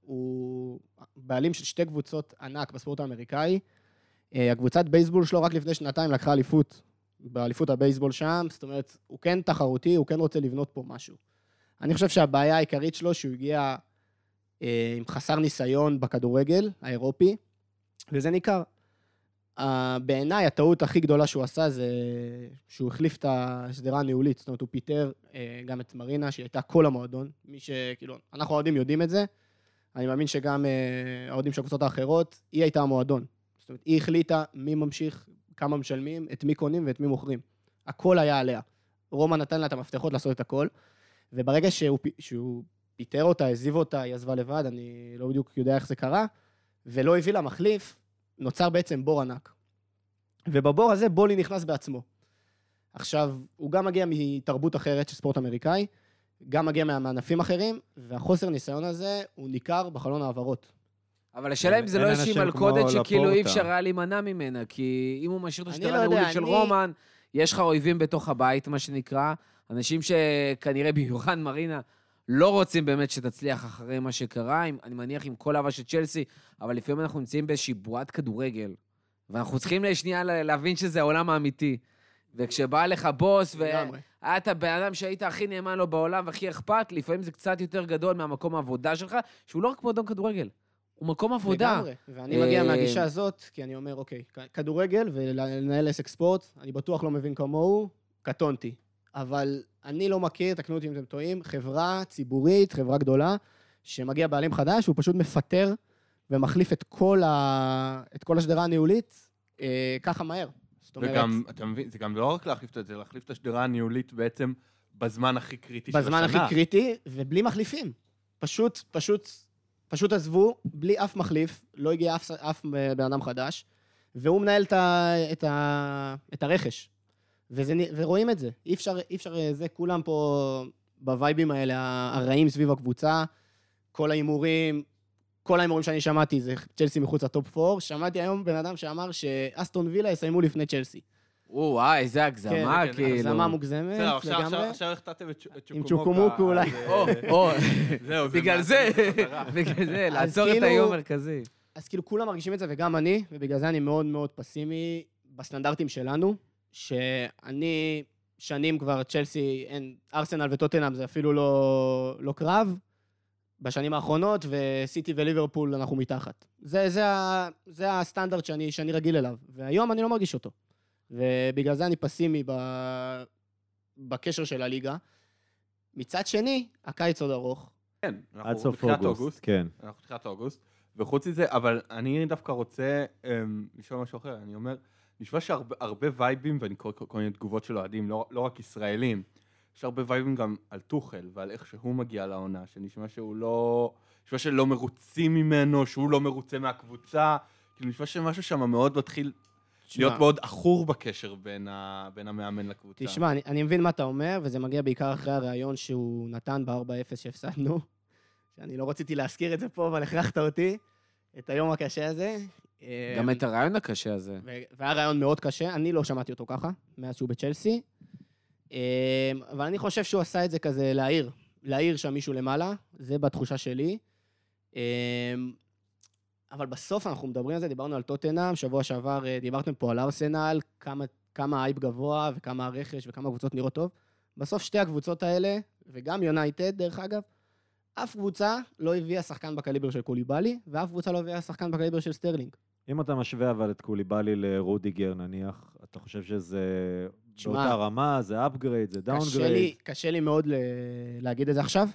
הוא בעלים של שתי קבוצות ענק בספורט האמריקאי. אה, הקבוצת בייסבול שלו רק לפני שנתיים לקחה אליפות, באליפות הבייסבול שם. זאת אומרת, הוא כן תחרותי, הוא כן רוצה לבנות פה משהו. אני חושב שהבעיה העיקרית שלו, שהוא הגיע עם חסר ניסיון בכדורגל האירופי, וזה ניכר. בעיניי הטעות הכי גדולה שהוא עשה זה שהוא החליף את השדרה הניהולית, זאת אומרת הוא פיטר אה, גם את מרינה שהיא הייתה כל המועדון, מי שכאילו, אנחנו האוהדים יודעים את זה, אני מאמין שגם אה, האוהדים של הקבוצות האחרות, היא הייתה המועדון. זאת אומרת, היא החליטה מי ממשיך, כמה משלמים, את מי קונים ואת מי מוכרים. הכל היה עליה. רומן נתן לה את המפתחות לעשות את הכל, וברגע שהוא, שהוא פיטר אותה, העזיב אותה, היא עזבה לבד, אני לא בדיוק יודע איך זה קרה, ולא הביא לה מחליף, נוצר בעצם בור ענק. ובבור הזה בולי נכנס בעצמו. עכשיו, הוא גם מגיע מתרבות אחרת של ספורט אמריקאי, גם מגיע מענפים אחרים, והחוסר ניסיון הזה הוא ניכר בחלון העברות.
אבל השאלה אם זה לא איזושהי מלכודת שכאילו אי. אפשר היה להימנע ממנה, כי אם הוא משאיר את
אני
השדרה
לא
הניהולית של רומן, יש לך אויבים בתוך הבית, מה שנקרא, אנשים שכנראה במיוחד מרינה לא רוצים באמת שתצליח אחרי מה שקרה, עם, אני מניח עם כל אהבה של צ'לסי, אבל לפעמים אנחנו נמצאים באיזושהי בועת כדורגל, ואנחנו צריכים לשנייה לה- להבין שזה העולם האמיתי. וכשבא לך בוס. ואתה בן אדם שהיית הכי נאמן לו בעולם והכי אכפת, לפעמים זה קצת יותר גדול מהמקום העבודה שלך, שהוא לא רק מועדון כדורגל, הוא מקום עבודה.
לגמרי. ואני מגיע
אה,
מהגישה הזאת, כי אני אומר, אוקיי, כדורגל ולנהל עסק ספורט, אני בטוח לא מבין כמוהו, קטונתי. אבל אני לא מכיר, תקנו אותי אם אתם טועים, חברה ציבורית, חברה גדולה, שמגיע בעלים חדש, הוא פשוט מפטר ומחליף את כל, ה... את כל השדרה הניהולית אה, ככה מהר. זאת אומרת,
וגם, אתה מבין, זה גם לא רק להחליף את זה, להחליף את השדרה הניהולית בעצם בזמן הכי קריטי של השנה.
בזמן הכי קריטי, ובלי מחליפים. פשוט, פשוט, פשוט עזבו, בלי אף מחליף, לא הגיע אף, אף בן אדם חדש, והוא מנהל את, ה, את, ה, את הרכש. וזה, ורואים את זה. אי אפשר, אי אפשר, אה, זה, כולם פה בווייבים האלה, הרעים סביב הקבוצה, כל ההימורים, כל ההימורים שאני שמעתי זה צ'לסי מחוץ לטופ 4. שמעתי היום בן אדם שאמר שאסטון וילה יסיימו לפני צ'לסי.
וואי, איזה הגזמה,
כן,
כאילו.
הגזמה מוגזמת
בסדר, עכשיו- עכשיו-
לגמרי.
עכשיו החטאתם את צ'ו- את
עם
צ'וקומוקה.
צ'וקומוקו אולי.
או,
זהו,
בגלל זה. בגלל זה,
אז
לעצור את
כאילו-
האיום המרכזי.
אז כאילו כולם מרגישים את זה, וגם אני, ובגלל זה אני מאוד מאוד פסימי בסטנדרטים שלנו, שאני שנים כבר, צ'לסי, אין, ארסנל וטוטנאם זה אפילו לא, לא קרב, בשנים האחרונות, וסיטי וליברפול אנחנו מתחת. זה, זה, ה, זה הסטנדרט שאני, שאני רגיל אליו, והיום אני לא מרגיש אותו. ובגלל זה אני פסימי ב, בקשר של הליגה. מצד שני, הקיץ עוד ארוך.
כן,
עד
אנחנו
סוף
בתחילת
אוגוסט, כן.
אנחנו תחילת אוגוסט, וחוץ מזה, אבל אני דווקא רוצה אמ, לשאול משהו אחר. אני אומר, נשמע שהרבה הרבה וייבים, ואני קורא כל מיני תגובות של אוהדים, לא, לא רק ישראלים, יש הרבה וייבים גם על טוחל ועל איך שהוא מגיע לעונה, שנשמע שהוא לא... נשמע שלא מרוצים ממנו, שהוא לא מרוצה מהקבוצה. כאילו, נשמע שמשהו שם מאוד מתחיל להיות מאוד עכור בקשר בין, ה, בין המאמן לקבוצה.
תשמע, אני, אני מבין מה אתה אומר, וזה מגיע בעיקר אחרי הריאיון שהוא נתן ב-4-0 שהפסדנו. שאני לא רציתי להזכיר את זה פה, אבל הכרחת אותי, את היום הקשה הזה.
גם
אה,
את הרעיון הקשה הזה.
והיה רעיון מאוד קשה, אני לא שמעתי אותו ככה, מאז שהוא בצ'לסי. אה, אבל אני חושב שהוא עשה את זה כזה להעיר, להעיר שם מישהו למעלה, זה בתחושה שלי. אה, אבל בסוף אנחנו מדברים על זה, דיברנו על טוטנאם, שבוע שעבר דיברתם פה על ארסנל, כמה, כמה אייפ גבוה וכמה הרכש וכמה קבוצות נראות טוב. בסוף שתי הקבוצות האלה, וגם יונייטד דרך אגב, אף קבוצה לא הביאה שחקן בקליבר של קוליבאלי, ואף קבוצה לא הביאה שחקן בקליבר של סטרלינג.
אם אתה משווה אבל את קוליבאלי לרודיגר נניח, אתה חושב שזה
תשמע,
באותה רמה, זה upgrade, זה
קשה לי,
downgrade?
קשה לי מאוד ל... להגיד את זה עכשיו.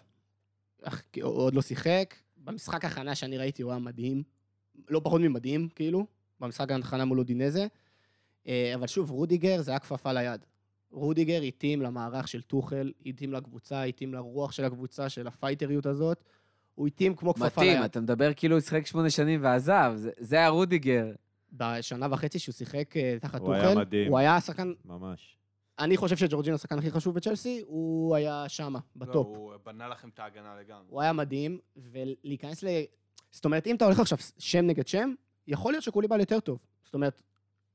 אך, הוא עוד לא שיחק. במשחק הכנה שאני ראיתי הוא היה מדהים. לא פחות ממדהים, כאילו. במשחק ההכנה מול אודינזה. אה, אבל שוב, רודיגר זה היה כפפה ליד. רודיגר התאים למערך של טוחל, התאים לקבוצה, התאים לרוח של הקבוצה, של הפייטריות הזאת. הוא התאים כמו כפפה ליד.
מתאים, אתה מדבר כאילו הוא שיחק שמונה שנים ועזב, זה- זה היה רודיגר.
בשנה וחצי שהוא שיחק אה, תחת
הוא
טוחל,
היה מדהים.
הוא היה שחקן,
ממש.
אני חושב שג'ורג'ינו השחקן הכי חשוב בצ'לסי, הוא היה שמה, בטופ.
לא, הוא בנה לכם את ההגנה לגמרי.
הוא היה מדהים, ולהיכנס ל... זאת אומרת, אם אתה הולך עכשיו שם נגד שם, יכול להיות שקוליבאלי יותר טוב. זאת אומרת,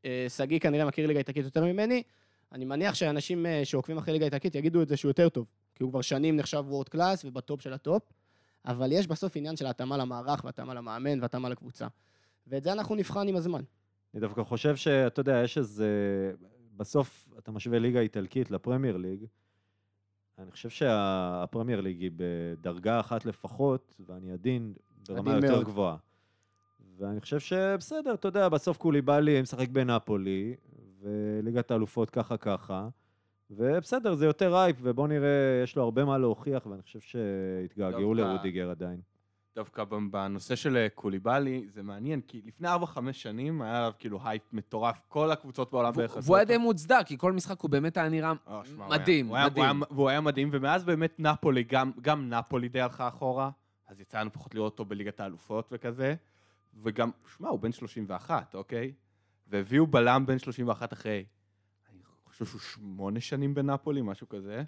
אה, שגיא כנראה מכיר ליגה איטלקית יותר ממני, אני מניח שאנשים אה, שעוקבים אחרי ליגה איטלקית יגידו את זה שהוא יותר טוב, כי הוא כבר שנים נחשב world class ובטופ של הטופ, אבל יש בסוף עניין של התאמה למערך והתאמה למאמן והתאמה לקבוצה. ואת זה אנחנו נבחן עם הזמן.
אני דווקא חושב שאתה יודע, יש איזה... בסוף אתה משווה ליגה איטלקית לפרמייר ליג, אני חושב שהפרמייר ליג היא בדרגה אחת לפחות, ואני עדיין ברמה
עדיין
יותר
מאוד.
גבוהה. ואני חושב שבסדר, אתה יודע, בסוף קוליבאלי משחק בנפולי, וליגת האלופות ככה ככה, ובסדר, זה יותר הייפ, ובוא נראה, יש לו הרבה מה להוכיח, ואני חושב שיתגעגעו
דווקא-
לרודיגר עדיין.
דווקא בנושא של אה, קוליבאלי, זה מעניין, כי לפני 4-5 שנים היה עליו כאילו הייפ מטורף, כל הקבוצות בעולם בערך עשו
והוא היה. די מוצדק, כי כל משחק הוא באמת היה נראה
אה,
מדהים, מדהים.
והוא היה מדהים, ומאז באמת נפולי, גם- גם נפולי די הלכה אחורה, אז יצא לנו פחות לראות אותו בליגת האלופות וכזה, וגם, שמע, הוא בן 31, אוקיי? והביאו בלם בן 31 אחרי, חושב שהוא שמונה שנים בנפולי, משהו כזה,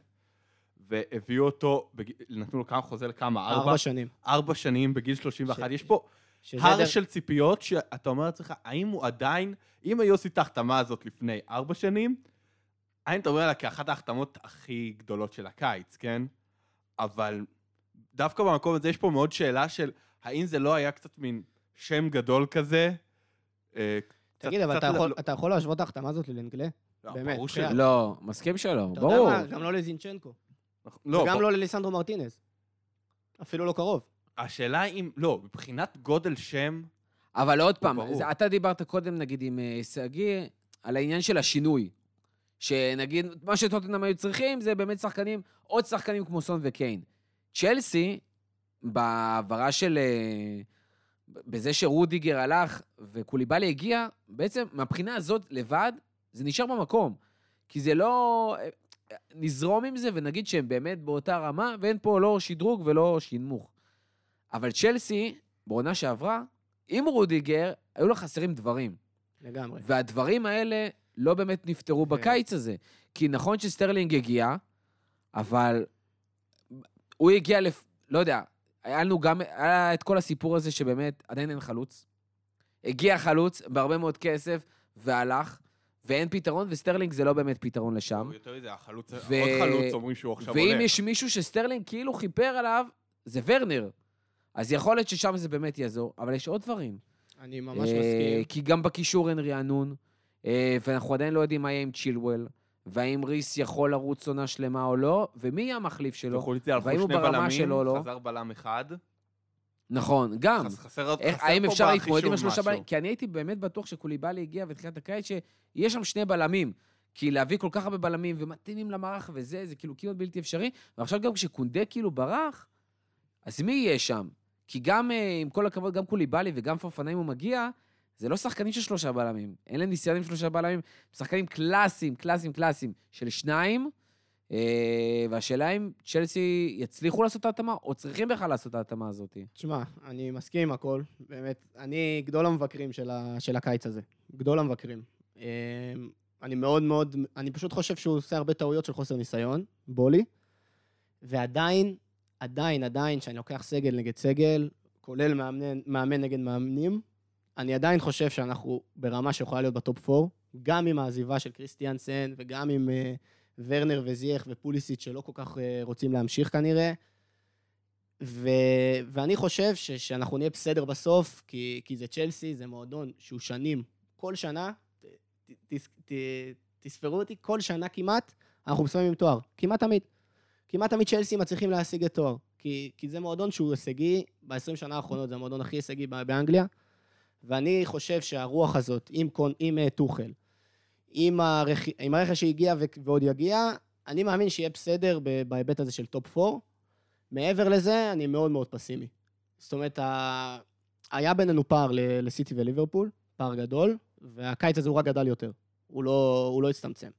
והביאו אותו, בג- נתנו לו כמה חוזה לכמה? ארבע?
ארבע שנים.
ארבע שנים בגיל 31,
ש-
יש פה הר
דרך-
של ציפיות שאתה אומר לעצמך, האם הוא עדיין, אם היו עושים את ההחתמה הזאת לפני ארבע שנים, האם אתה אומר עליה כאחת ההחתמות הכי גדולות של הקיץ, כן? אבל דווקא במקום הזה יש פה מאוד שאלה של האם זה לא היה קצת מין שם גדול כזה? אה,
תגיד, אבל אתה
ל-
יכול-
לא-
אתה יכול להשוות את ההחתמה הזאת ללנגלה?
לא,
באמת,
ברור. שלא.
לא, מסכים שלא,
אתה יודע
ברור.
מה? גם לא לזינצ'נקו.
לא,
וגם לא לליסנדרו מרטינז. אפילו לא קרוב.
השאלה אם, לא, מבחינת גודל שם,
אבל עוד פעם,
ברור.
זה- אתה דיברת קודם, נגיד, עם אה, שגיא, על העניין של השינוי. שנגיד, מה שטוטנאם היו צריכים זה באמת שחקנים, עוד שחקנים כמו סון וקיין. צ'לסי, בהעברה של... אה, בזה שרודיגר הלך וקוליבאלי הגיע, בעצם מהבחינה הזאת לבד, זה נשאר במקום. כי זה לא... נזרום עם זה ונגיד שהם באמת באותה רמה, ואין פה לא שדרוג ולא שינמוך. אבל צ'לסי, בעונה שעברה, עם רודיגר, היו לה חסרים דברים.
לגמרי.
והדברים האלה לא באמת נפתרו בקיץ הזה. כי נכון שסטרלינג הגיע, אבל הוא הגיע, לפ... לא יודע, היה לנו גם, היה את כל הסיפור הזה שבאמת עדיין אין חלוץ. הגיע חלוץ בהרבה מאוד כסף והלך, ואין פתרון, וסטרלינג זה לא באמת פתרון לשם.
יותר מזה, החלוץ,
ו-
עוד חלוץ אומרים שהוא עכשיו עולה.
ואם יש מישהו שסטרלינג כאילו כיפר עליו, זה ורנר. אז יכול להיות ששם זה באמת יעזור, אבל יש עוד דברים.
אני ממש
אה,
מסכים.
כי גם בקישור אין רענון, אה, ואנחנו עדיין לא יודעים מה יהיה עם צ'ילואל, והאם ריס יכול לרוץ עונה שלמה או לא, ומי יהיה המחליף שלו. והאם הוא ברמה
בלמים,
שלו או לא?
חזר בלם אחד.
נכון, גם.
חס- חסר עוד-
איך,
חסר
האם
פה
אפשר
בחישוב
להתמודד עם השלושה
משהו.
בלמים? כי אני הייתי באמת בטוח שקוליבאלי הגיע בתחילת הקיץ, שיש שם שני בלמים. כי להביא כל כך הרבה בלמים ומתאימים למערך וזה, זה כאילו כמעט בלתי אפשרי. ועכשיו גם כשקונדה כאילו ברח, אז מי יהיה שם? כי גם, אה, עם כל הכבוד, גם קוליבאלי וגם פופנה אם הוא מגיע, זה לא שחקנים של שלושה בלמים. אין להם ניסיון עם שלושה בלמים, שחקנים קלאסיים, קלאסיים, קלאסיים של שניים. אה, והשאלה אם צ'לסי יצליחו לעשות את ההתאמה, או צריכים בכלל לעשות את ההתאמה הזאת.
תשמע, אני מסכים עם הכל. באמת, אני גדול המבקרים של, ה, של הקיץ הזה. גדול המבקרים. אמ, אני מאוד מאוד, אני פשוט חושב שהוא עושה הרבה טעויות של חוסר ניסיון, בולי. ועדיין, עדיין, עדיין, כשאני לוקח סגל נגד סגל, כולל מאמן, מאמן נגד מאמנים, אני עדיין חושב שאנחנו ברמה שיכולה להיות בטופ 4, גם עם העזיבה של קריסטיאנסן וגם עם uh, ורנר וזייח ופוליסיט שלא כל כך uh, רוצים להמשיך כנראה. ו... ואני חושב ש... שאנחנו נהיה בסדר בסוף, כי... כי זה צ'לסי, זה מועדון שהוא שנים, כל שנה, ת... ת... ת... תספרו איתי, כל שנה כמעט, אנחנו מסיימים עם תואר. כמעט תמיד. כמעט תמיד צ'לסי מצליחים להשיג את תואר. כי, כי זה מועדון שהוא הישגי, ב-20 שנה האחרונות זה המועדון הכי הישגי באנגליה, ואני חושב שהרוח הזאת, עם, אה, טוחל, עם, הרכ... עם הרכש שהגיע ו... ועוד יגיע, אני מאמין שיהיה בסדר. בהיבט הזה של טופ 4. מעבר לזה, אני מאוד מאוד פסימי. זאת אומרת, ה... היה בינינו פער ל... לסיטי וליברפול, פער גדול, והקיץ הזה הוא רק גדל יותר. הוא לא, הוא לא הצטמצם.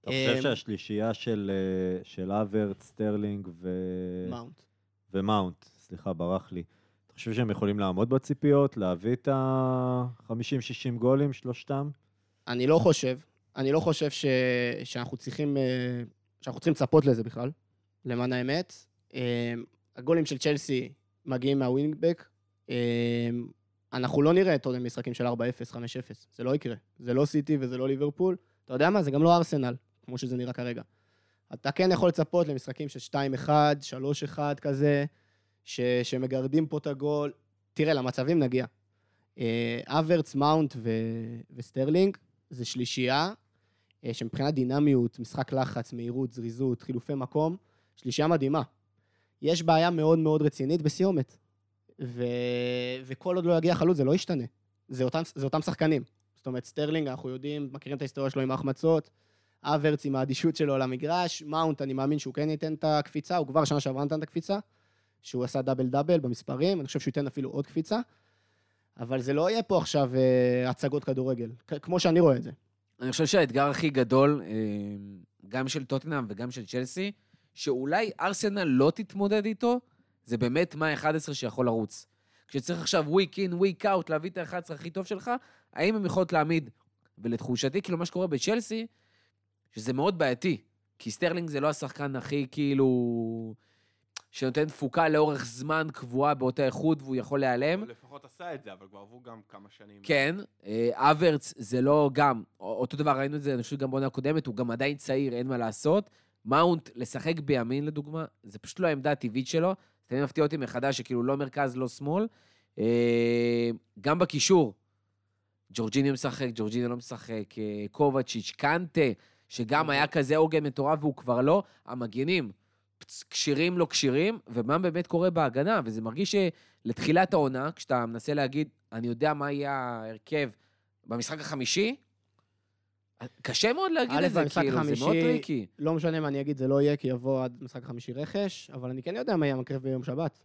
אתה חושב
אמ,
שהשלישייה של אה, של אברץ, סטרלינג ו...
מאונט.
ומאונט, סליחה, ברח לי. אתה חושב שהם יכולים לעמוד בציפיות, להביא את ה-50-60 גולים, שלושתם?
אני לא חושב, אני לא חושב ש... שאנחנו צריכים, אה, שאנחנו צריכים לצפות לזה בכלל, למען האמת. אה, הגולים של צ'לסי מגיעים מה wingback. אה, אנחנו לא נראה את עוד משחקים של 4-0, 5-0, זה לא יקרה. זה לא סיטי וזה לא ליברפול. אתה יודע מה? זה גם לא ארסנל, כמו שזה נראה כרגע. אתה כן יכול לצפות למשחקים של 2-1, 3-1 כזה, ש... שמגרדים פה את הגול. תראה, למצבים נגיע. אברץ, מאונט ו... וסטרלינג זה שלישייה אה, שמבחינת דינמיות, משחק לחץ, מהירות, זריזות, חילופי מקום, שלישייה מדהימה. יש בעיה מאוד מאוד רצינית בסיומת. ו... וכל עוד לא יגיע חלוץ זה לא ישתנה. זה אותם, זה אותם שחקנים. זאת אומרת, סטרלינג, אנחנו יודעים, מכירים את ההיסטוריה שלו עם ההחמצות, אברץ עם האדישות שלו על המגרש, מאונט, אני מאמין שהוא כן ייתן את הקפיצה, הוא כבר שנה שעברה נתן את הקפיצה, שהוא עשה double double במספרים, אני חושב שהוא ייתן אפילו עוד קפיצה, אבל זה לא יהיה פה עכשיו אה, הצגות כדורגל, כמו שאני רואה את זה.
אני חושב שהאתגר הכי גדול, אה, גם של טוטנאם וגם של צ'לסי, שאולי ארסנל לא תתמודד איתו, זה באמת מה ה-11 שיכול לרוץ. כשצריך עכשיו week in, week out, להביא את ה-11 הכי טוב שלך, האם הם יכולות להעמיד? ולתחושתי, כאילו, מה שקורה בצ'לסי, שזה מאוד בעייתי, כי סטרלינג זה לא השחקן הכי, כאילו, שנותן תפוקה לאורך זמן קבועה באותה איכות, והוא יכול להיעלם.
הוא לפחות עשה את זה, אבל כבר עברו גם כמה שנים.
כן, אה, אברץ זה לא גם, אותו דבר ראינו את זה, אני חושב גם בעונה הקודמת, הוא גם עדיין צעיר, אין מה לעשות. מאונט, לשחק בימין לדוגמה, זה פשוט לא העמדה הטבעית שלו. זה תמיד מפתיע אותי מחדש, שכאילו לא מרכז, לא שמאל. אה, גם בקישור, ג'ורג'יניו משחק, ג'ורג'יניו לא משחק, אה, קובצ'יץ', קנטה, שגם היה כזה עוגן מטורף והוא כבר לא, המגנים, פצ- כשירים לא כשירים, ומה באמת קורה בהגנה, וזה מרגיש שלתחילת העונה, כשאתה מנסה להגיד, אני יודע מה יהיה ההרכב במשחק החמישי, קשה מאוד להגיד את זה, כאילו, זה מאוד טריקי.
לא משנה מה אני אגיד, זה לא יהיה, כי יבוא עד משחק החמישי רכש, אבל אני כן יודע מה יהיה ההרכב ביום שבת.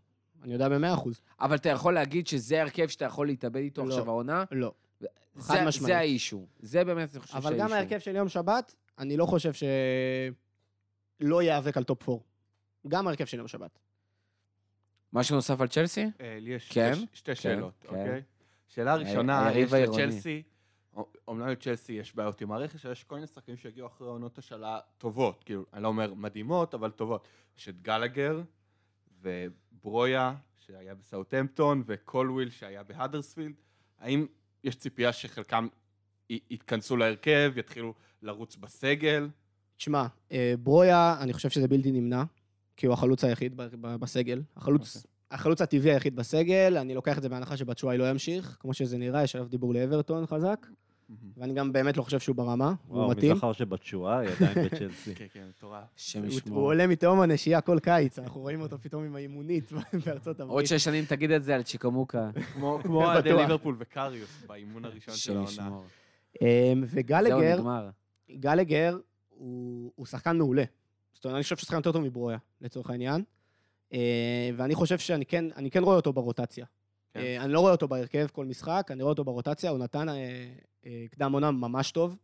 אני יודע במאה אחוז.
אבל אתה יכול להגיד שזה ההרכב שאתה יכול להתאבד איתו
לא.
עכשיו העונה?
לא.
זה-
חד משמעית.
זה ה issue. זה באמת, אני חושב
אבל
שה issue.
גם ההרכב של יום שבת, אני לא חושב שלא ייאבק על top 4. גם ההרכב של יום שבת.
משהו נוסף על צ'לסי?
אה, לי יש
כן,
שתי- שתי
כן,
שאלות,
כן.
אוקיי? שאלה ראשונה,
היריב
יש. לצ'לסי, אומנם לצ'לסי יש בעיות עם הרכש, יש כל מיני שחקנים שהגיעו אחרי עונות השאלה טובות, כאילו, אני לא אומר מדהימות, אבל טובות. יש את גלגר, וברויה, שהיה בסאוטהמפטון, וקולוויל, שהיה בהדרספילד. האם יש ציפייה שחלקם יתכנסו להרכב, יתחילו לרוץ בסגל.
תשמע, אה, ברויה, אני חושב שזה בלתי נמנע, כי הוא החלוץ היחיד ב- ב- בסגל. החלוץ,
אוקיי.
החלוץ הטבעי היחיד בסגל, אני לוקח את זה בהנחה שבצ'ואי לא ימשיך, כמו שזה נראה, יש עליו דיבור לאברטון חזק, ואני גם באמת לא חושב שהוא ברמה, הוא
וואו, מי
מתאים.
זכר שבתשואה היא עדיין בצ'לסי.
כן, כן, מטורף.
השם
הוא- הוא
ישמור.
עולה מתהום הנשייה כל קיץ, אנחנו רואים אותו פתאום עם האימונית בארצות הברית.
עוד שש שנים תגיד את זה על צ'יקמוקה.
כמו אוהדי
בטוח.
ליברפול וקריוס באימון הראשון של העונה.
ישמור.
אמ, וגלגר. גלגר הוא, הוא שחקן מעולה. זאת אומרת, אני חושב שהוא שחקן יותר טוב מברויה, לצורך העניין. אה, ואני חושב שאני כן, אני כן רואה אותו ברוטציה.
כן.
אה, אני לא רואה אותו בהרכב כל משחק, אני רואה אותו ברוטציה, הוא נתן אה, קדם עונה ממש טוב.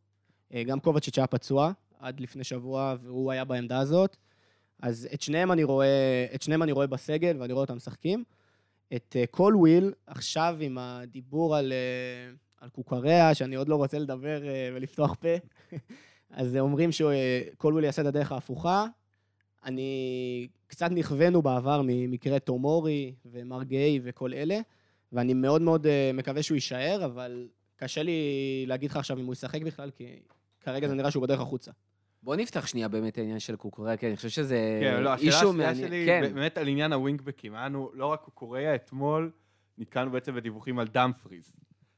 גם קובצ'יץ' היה פצוע עד לפני שבוע, והוא היה בעמדה הזאת. אז את שניהם אני רואה, את שניהם אני רואה בסגל, ואני רואה אותם משחקים. את אה, קולוויל, עכשיו עם הדיבור על, על קוקריה, שאני עוד לא רוצה לדבר ולפתוח פה, אז אומרים שקולוויל יעשה את הדרך ההפוכה. אני... קצת נכווינו בעבר ממקרה תומורי ומארק גהי וכל אלה, ואני מאוד מאוד אה, מקווה שהוא יישאר, אבל קשה לי להגיד לך עכשיו אם הוא ישחק בכלל, כי כרגע זה נראה שהוא בדרך החוצה.
בוא נפתח שנייה באמת העניין של קוקוריה, כי אני חושב שזה
כן, לא, השאלה issue
מעניין.
שלי,
כן,
באמת על עניין הווינגבקים, היה לנו לא רק קוריאה, אתמול נתקענו בעצם בדיווחים על דאמפריז.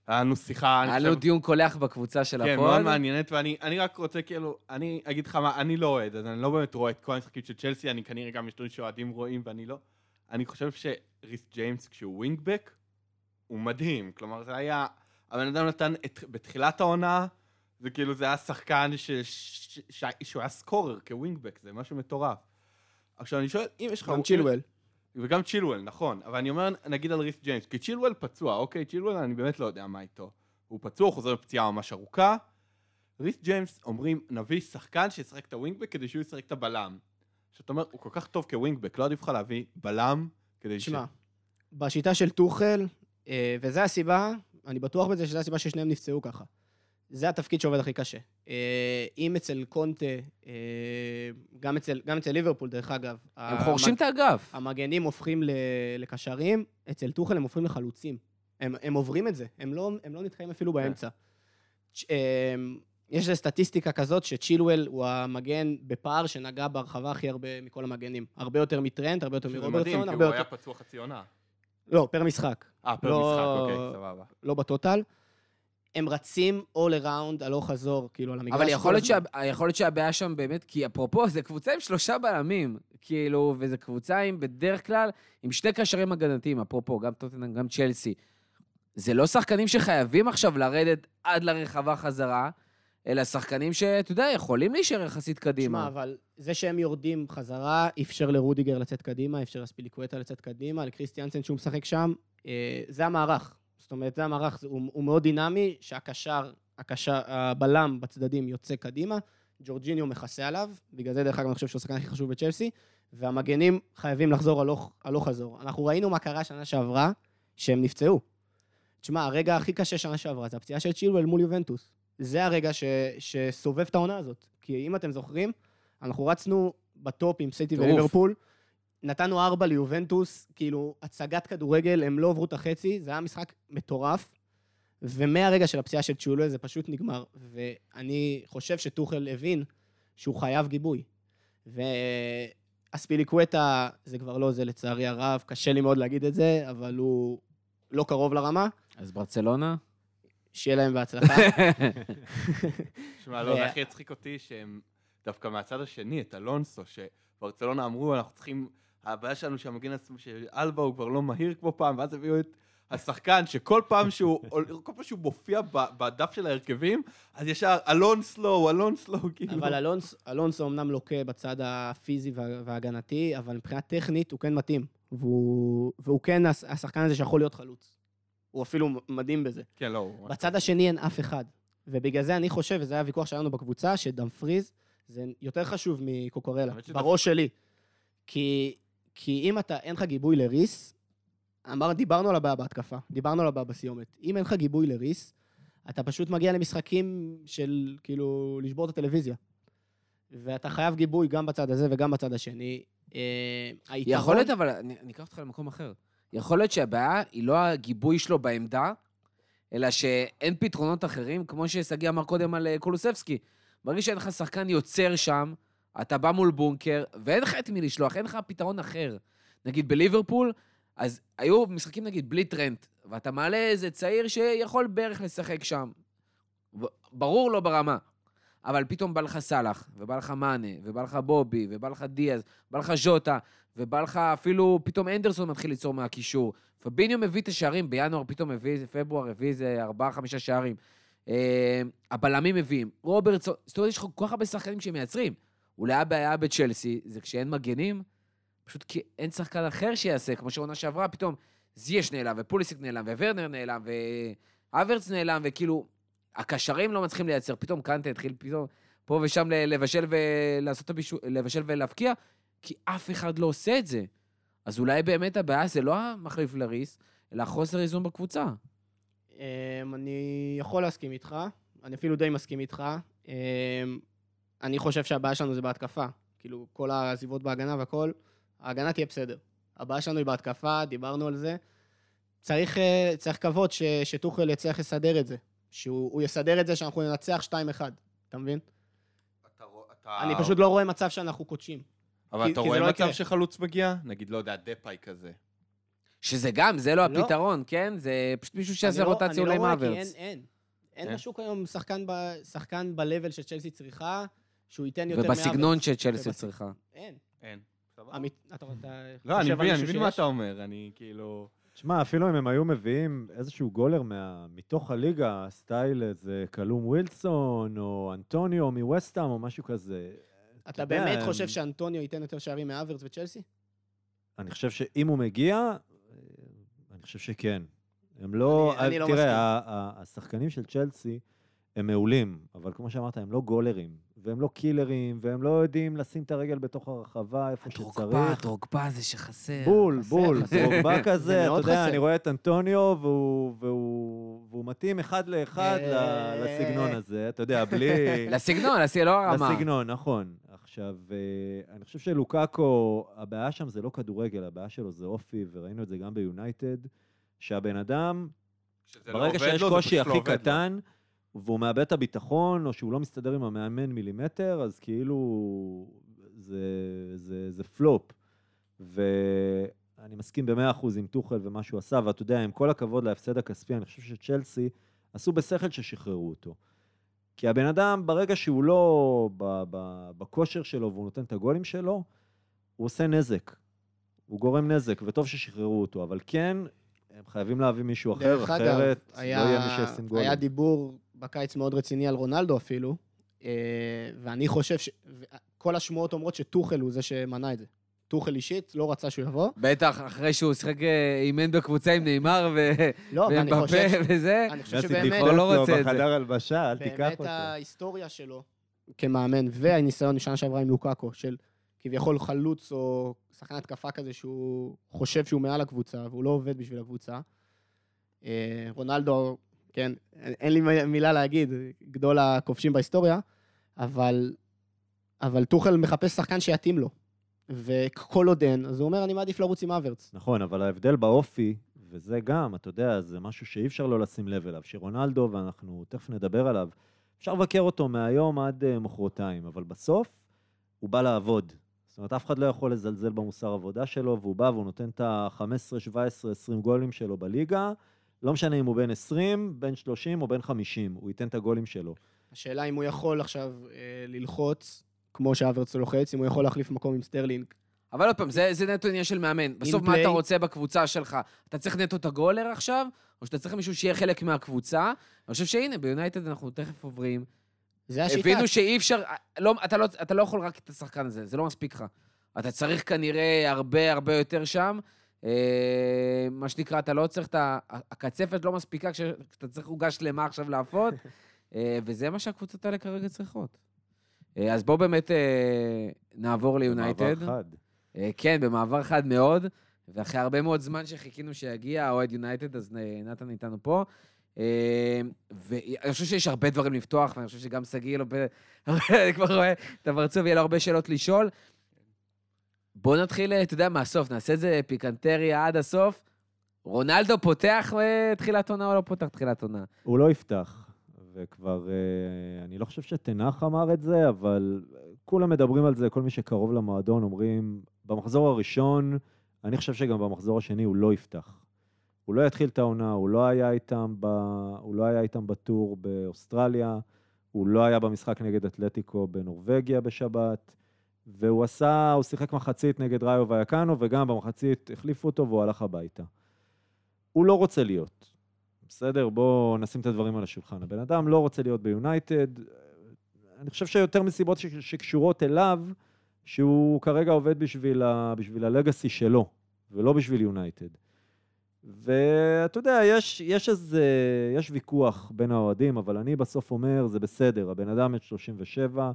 היה לנו שיחה, אני
היה
חושב,
לנו דיון קולח בקבוצה של
כן,
הפועל.
מאוד מעניינת, ואני אני רק רוצה כאילו, אני אגיד לך מה, אני לא אוהד, אז אני לא באמת רואה את כל המשחקים של צ'לסי, אני כנראה גם יש דברים שאוהדים רואים ואני לא. אני חושב שריס ג'יימס, כשהוא ווינגבק, הוא מדהים. כלומר, זה היה, הבן אדם נתן את, בתחילת העונה, זה כאילו, זה היה שחקן ש, ש, ש, שהוא היה סקורר כווינגבק, זה משהו מטורף. עכשיו, אני שואל, אם יש לך...
גם צ'ילואל.
וגם צ'ילואל, נכון. אבל אני אומר, נגיד על ריס ג'יימס, כי צ'ילואל פצוע, אוקיי? צ'ילואל, אני באמת לא יודע מה איתו. הוא פצוע, הוא חוזר מפציעה ממש ארוכה. ריס ג'יימס, אומרים, נביא שחקן שישחק את ה wing-back כדי שהוא ישחק את הבלם. שאתה אומר, הוא כל כך טוב כ wing-back, לא עדיף לך להביא בלם כדי ש...
תשמע, בשיטה של טוחל, אה, וזה הסיבה, אני בטוח בזה שזו הסיבה ששניהם נפצעו ככה. זה התפקיד שעובד הכי קשה. אה, אם אצל קונטה, אה, גם אצל, גם אצל ליברפול, דרך אגב,
הם חורשים את האגף.
המגנים הופכים לקשרים, אצל טוחל הם הופכים לחלוצים. הם, הם עוברים את זה, הם לא, הם לא נתקעים אפילו באמצע. צ'- אמ, יש סטטיסטיקה כזאת שצ'ילואל הוא המגן בפער שנגע בהרחבה הכי הרבה מכל המגנים. הרבה יותר מטרנט, הרבה יותר מרוברטסון,
מדהים, כי
הרבה
הוא
יותר...
היה פצוע חצי עונה.
לא, פר משחק,
אה, פר
לא-
משחק, אוקיי, סבבה.
לא בטוטל. הם רצים all around, הלוך חזור, כאילו, על המגרש.
אבל יכול להיות. שה... יכול להיות שהבעיה שם באמת, כי אפרופו, זה קבוצה עם שלושה בלמים, כאילו, וזו קבוצה עם, בדרך כלל, עם שני קשרים הגנתיים, אפרופו, גם טוטנאם, גם צ'לסי. זה לא שחקנים שחייבים עכשיו לרדת עד לרחבה חזרה, אלא שחקנים שאתה יודע, יכולים להישאר יחסית קדימה.
אבל זה שהם יורדים חזרה, אפשר לרודיגר לצאת קדימה, אפשר לספיליקווטה לצאת קדימה, לקריסטיאנסן שהוא משחק שם. אה, זה המערך. אומרת, זה המערך, הוא, הוא מאוד דינמי, שהקשר, הקשר, הבלם בצדדים יוצא קדימה, ג'ורג'יניו מכסה עליו, בגלל זה דרך אגב אני חושב שהוא השחקן הכי חשוב בצ'לסי, והמגנים חייבים לחזור הלוך, הלוך חזור. אנחנו ראינו מה קרה שנה שעברה, שהם נפצעו. תשמע, הרגע הכי קשה שנה שעברה זה הפציעה של צ'ילואל מול יובנטוס. זה הרגע ש, שסובב את העונה הזאת. כי אם אתם זוכרים, אנחנו רצנו בטופ עם סיטי. וליברפול, נתנו ארבע ליובנטוס, כאילו, הצגת כדורגל, הם לא עברו את החצי, זה היה משחק מטורף. ומהרגע של הפציעה של צ'ולו זה פשוט נגמר. ואני חושב שטוחל הבין שהוא חייב גיבוי. ואספיליקווטה, זה כבר לא זה לצערי הרב, קשה לי מאוד להגיד את זה, אבל הוא לא קרוב לרמה,
אז ברצלונה?
שיהיה להם בהצלחה.
שמע, לא, זה הכי הצחיק אותי שהם דווקא מהצד השני, את אלונסו, שברצלונה אמרו, אנחנו צריכים, הבעיה שלנו שהמגן עצמו, שאלבה הוא כבר לא מהיר כמו פעם, ואז הביאו את השחקן, שכל פעם שהוא, כל פעם שהוא מופיע בדף של ההרכבים, אז ישר אלונסלו, אלונסלו, כאילו.
אבל אלונס, אלונסו אמנם לוקה בצד הפיזי וה- וההגנתי, אבל מבחינה טכנית הוא כן מתאים. והוא, והוא כן הש- השחקן הזה שיכול להיות חלוץ. הוא אפילו מדהים בזה.
כן, לא.
בצד השני אין אף אחד. ובגלל זה אני חושב, וזה היה הוויכוח שלנו בקבוצה, שדמפריז זה יותר חשוב מקוקורלה, בראש שלי. כי, כי אם אתה, אין לך גיבוי לריס, אמר, דיברנו על הבעיה בהתקפה, דיברנו על הבעיה בסיומת. אם אין לך גיבוי לריס, אתה פשוט מגיע למשחקים של, כאילו, לשבור את הטלוויזיה. ואתה חייב גיבוי גם בצד הזה וגם בצד השני. אה, היתרון-
יכול להיות, אבל אני אני אקח אותך למקום אחר. יכול להיות שהבעיה היא לא הגיבוי שלו בעמדה, אלא שאין פתרונות אחרים, כמו ששגיא אמר קודם על אה, קולוסבסקי. ברגע שאין לך שחקן יוצר שם, אתה בא מול בונקר, ואין לך את מי לשלוח, אין לך פתרון אחר. נגיד בליברפול, אז היו משחקים נגיד בלי טרנט, ואתה מעלה איזה צעיר שיכול בערך לשחק שם. ברור לא ברמה. אבל פתאום בא לך סאלח, ובא לך מאנה, ובא לך בובי, ובא לך דיאז, בא לך ז'וטה, ובא לך אפילו, פתאום אנדרסון מתחיל ליצור מהקישור. פביניו מביא את השערים, בינואר פתאום מביא, פברואר הביא איזה ארבעה, חמישה שערים. אה, הבלמים מביאים, רוברטסון, זאת אומרת, יש לך כל כך הרבה שחקנים שמייצרים. אולי הבעיה בצ'לסי זה כשאין מגנים, פשוט כי אין שחקן אחר שיעשה, כמו שעונה שעברה, פתאום זייש נעלם, ופוליסיק נעלם, וורנר נעלם, והוורץ נעלם, וכאילו, הקשרים לא מצליחים לייצר. פתאום קנטה התחיל פתאום פה ושם לבשל ולעשות את הבישול, לבשל ולהבקיע, כי אף אחד לא עושה את זה. אז אולי באמת הבעיה זה לא המחליף לריס, אלא חוסר איזון בקבוצה.
אמ, אני יכול להסכים איתך, אני אפילו די מסכים איתך. אני חושב שהבעיה שלנו זה בהתקפה. כאילו, כל העזיבות בהגנה והכל, ההגנה תהיה בסדר. הבעיה שלנו היא בהתקפה, דיברנו על זה. צריך, אה, צריך לקוות ש- שטוחל יצליח לסדר את זה. שהוא הוא יסדר את זה שאנחנו ננצח 2-1, אתה מבין?
אתה אתה-
אני פשוט לא רואה מצב שאנחנו קודשים.
אבל
כי-
אתה
כי
רואה
לא
מצב
יקרה.
שחלוץ מגיע? נגיד, לא יודע, דפאי כזה.
שזה גם, זה לא
לא.
הפתרון, כן? זה פשוט מישהו
אני
שיעשה
לא-
רוטציה
אני
אולי
לא רואה, כי. אין, אין. אין? בשוק היום שחקן ב- שחקן ב-level שצ'לסי צריכה, שהוא ייתן יותר
ובסגנון
מהוורץ.
שצ'לסי צריכה.
אין.
אין. סבבה.
עמית, אתה אתה
לא, אני מבין, אני מבין מה? אתה אומר, אני כאילו...
תשמע, אפילו אם הם היו מביאים איזשהו גולר מה, מתוך הליגה, סטייל איזה קלום ווילסון, או אנטוניו מווסטהאם, או משהו כזה.
אתה באמת
הם-
חושב שאנטוניו ייתן יותר שערים מהוורץ וצ'לסי?
אני חושב שאם הוא מגיע, אה, אני חושב שכן. הם לא...
אני- אני לא מסכים.
תראה, ה- ה- השחקנים של צ'לסי הם מעולים, אבל כמו שאמרת, הם לא גולרים, והם לא קילרים, והם לא יודעים לשים את הרגל בתוך הרחבה איפה שצריך.
דרוגבה זה שחסר.
בול,
חסר,
בול. דרוגבה
זה
כזה, אתה יודע,
חסר.
אני רואה את אנטוניו, והוא, והוא, והוא מתאים אחד לאחד
אה.
לסגנון הזה, אתה יודע, בלי...
לסגנון, לא הרמה.
לסגנון, נכון. עכשיו, אה, אני חושב שלוקאקו, הבעיה שם זה לא כדורגל, הבעיה שלו זה אופי, וראינו את זה גם ביונייטד, שהבן אדם,
לא
ברגע
עובד
שיש קושי
פשוט לא
הכי
עובד לו.
והוא מאבד את הביטחון, או שהוא לא מסתדר עם המאמן מילימטר, אז כאילו זה, זה, זה פלופ. ואני מסכים במאה אחוז עם טוחל ומה שהוא עשה, ואתה יודע, עם כל הכבוד להפסד הכספי, אני חושב שצ'לסי עשו בשכל ששחררו אותו. כי הבן אדם, ברגע שהוא לא בכושר שלו והוא נותן את הגולים שלו, הוא עושה נזק. הוא גורם נזק, וטוב ששחררו אותו, אבל כן, הם חייבים להביא מישהו אחר,
דרך אגב,
אחרת לא
היה-
יהיה מי שישים גולים.
היה דיבור בקיץ מאוד רציני על רונלדו אפילו, אה, ואני חושב ש... כל השמועות אומרות שטוחל הוא זה שמנע את זה. טוחל אישית לא רצה שהוא יבוא.
בטח, אחרי שהוא שיחק, אה, אימן בקבוצה עם נאמר ו-
לא, אבל אני חושב...
וזה,
אני חושב שבאמת...
דיפרנס
לא רוצה את זה.
בחדר הלבשה, אל תיקח
באמת
אותו.
ההיסטוריה שלו כמאמן, והניסיון משנה שעברה עם לוקאקו, של כביכול חלוץ או שחקן התקפה כזה שהוא חושב שהוא מעל הקבוצה, והוא לא עובד בשביל הקבוצה. אה, רונלדו, כן, אין לי מילה להגיד, גדול הכובשים בהיסטוריה, אבל, אבל טוחל מחפש שחקן שיתאים לו. וכל עוד אין, אז הוא אומר, אני מעדיף לרוץ עם אברץ.
נכון, אבל ההבדל באופי, וזה גם, אתה יודע, זה משהו שאי אפשר לא לשים לב אליו, שרונלדו, ואנחנו תכף נדבר עליו, אפשר לבקר אותו מהיום עד אה, מחרתיים, אבל בסוף הוא בא לעבוד. זאת אומרת, אף אחד לא יכול לזלזל במוסר עבודה שלו, והוא בא והוא נותן את ה-15, 17, 20 גולים שלו בליגה, לא משנה אם הוא בן 20, בן 30 או בן 50, הוא ייתן את הגולים שלו.
השאלה אם הוא יכול עכשיו אה, ללחוץ, כמו שהאברץ לוחץ, אם הוא יכול להחליף מקום עם סטרלינג.
אבל עוד פעם, זה, זה נטו עניין של מאמן. בסוף, מה. אתה רוצה בקבוצה שלך? אתה צריך נטו את הגולר עכשיו, או שאתה צריך מישהו שיהיה חלק מהקבוצה? אני חושב שהנה, ביונייטד אנחנו תכף עוברים.
זה השיטה.
הבינו שאי אפשר, לא, אתה, לא, אתה לא יכול רק את השחקן הזה, זה לא מספיק לך. אתה צריך כנראה הרבה הרבה יותר שם. אה, מה שנקרא, אתה לא צריך את ה... הקצפת לא מספיקה כשאתה צריך עוגה שלמה עכשיו להפות, אה, וזה מה שהקבוצות האלה כרגע צריכות. אה, אז בואו באמת נעבור ליונייטד.
במעבר חד.
כן, במעבר חד מאוד, ואחרי הרבה מאוד זמן שחיכינו שיגיע האוהד יונייטד, אז נתן איתנו פה. ואני חושב שיש הרבה דברים לפתוח, ואני חושב שגם שגיא אני כבר רואה את הפרצוף, יהיה לו הרבה שאלות לשאול. בואו נתחיל, אה, אתה יודע, מהסוף, נעשה את זה פיקנטריה עד הסוף. רונלדו פותח בתחילת עונה או לא פותח תחילת עונה?
הוא לא יפתח. וכבר, אה, אני לא חושב שתנח אמר את זה, אבל כולם מדברים על זה, כל מי שקרוב למועדון אומרים, במחזור הראשון, אני חושב שגם במחזור השני הוא לא יפתח. הוא לא יתחיל את העונה, הוא לא היה איתם, ב... הוא לא היה איתם בטור באוסטרליה, הוא לא היה במשחק נגד אתלטיקו בנורבגיה בשבת, והוא עשה, הוא שיחק מחצית נגד ראיו ויקנו, וגם במחצית החליפו אותו והוא הלך הביתה. הוא לא רוצה להיות. בסדר? בואו נשים את הדברים על השולחן. הבן אדם לא רוצה להיות ביונייטד. אני חושב שיותר מסיבות שקשורות אליו, שהוא כרגע עובד בשביל, ה- בשביל הלגאסי שלו, ולא בשביל יונייטד. ואתה יודע, יש, יש איזה, יש ויכוח בין האוהדים, אבל אני בסוף אומר, זה בסדר, הבן אדם בן 37,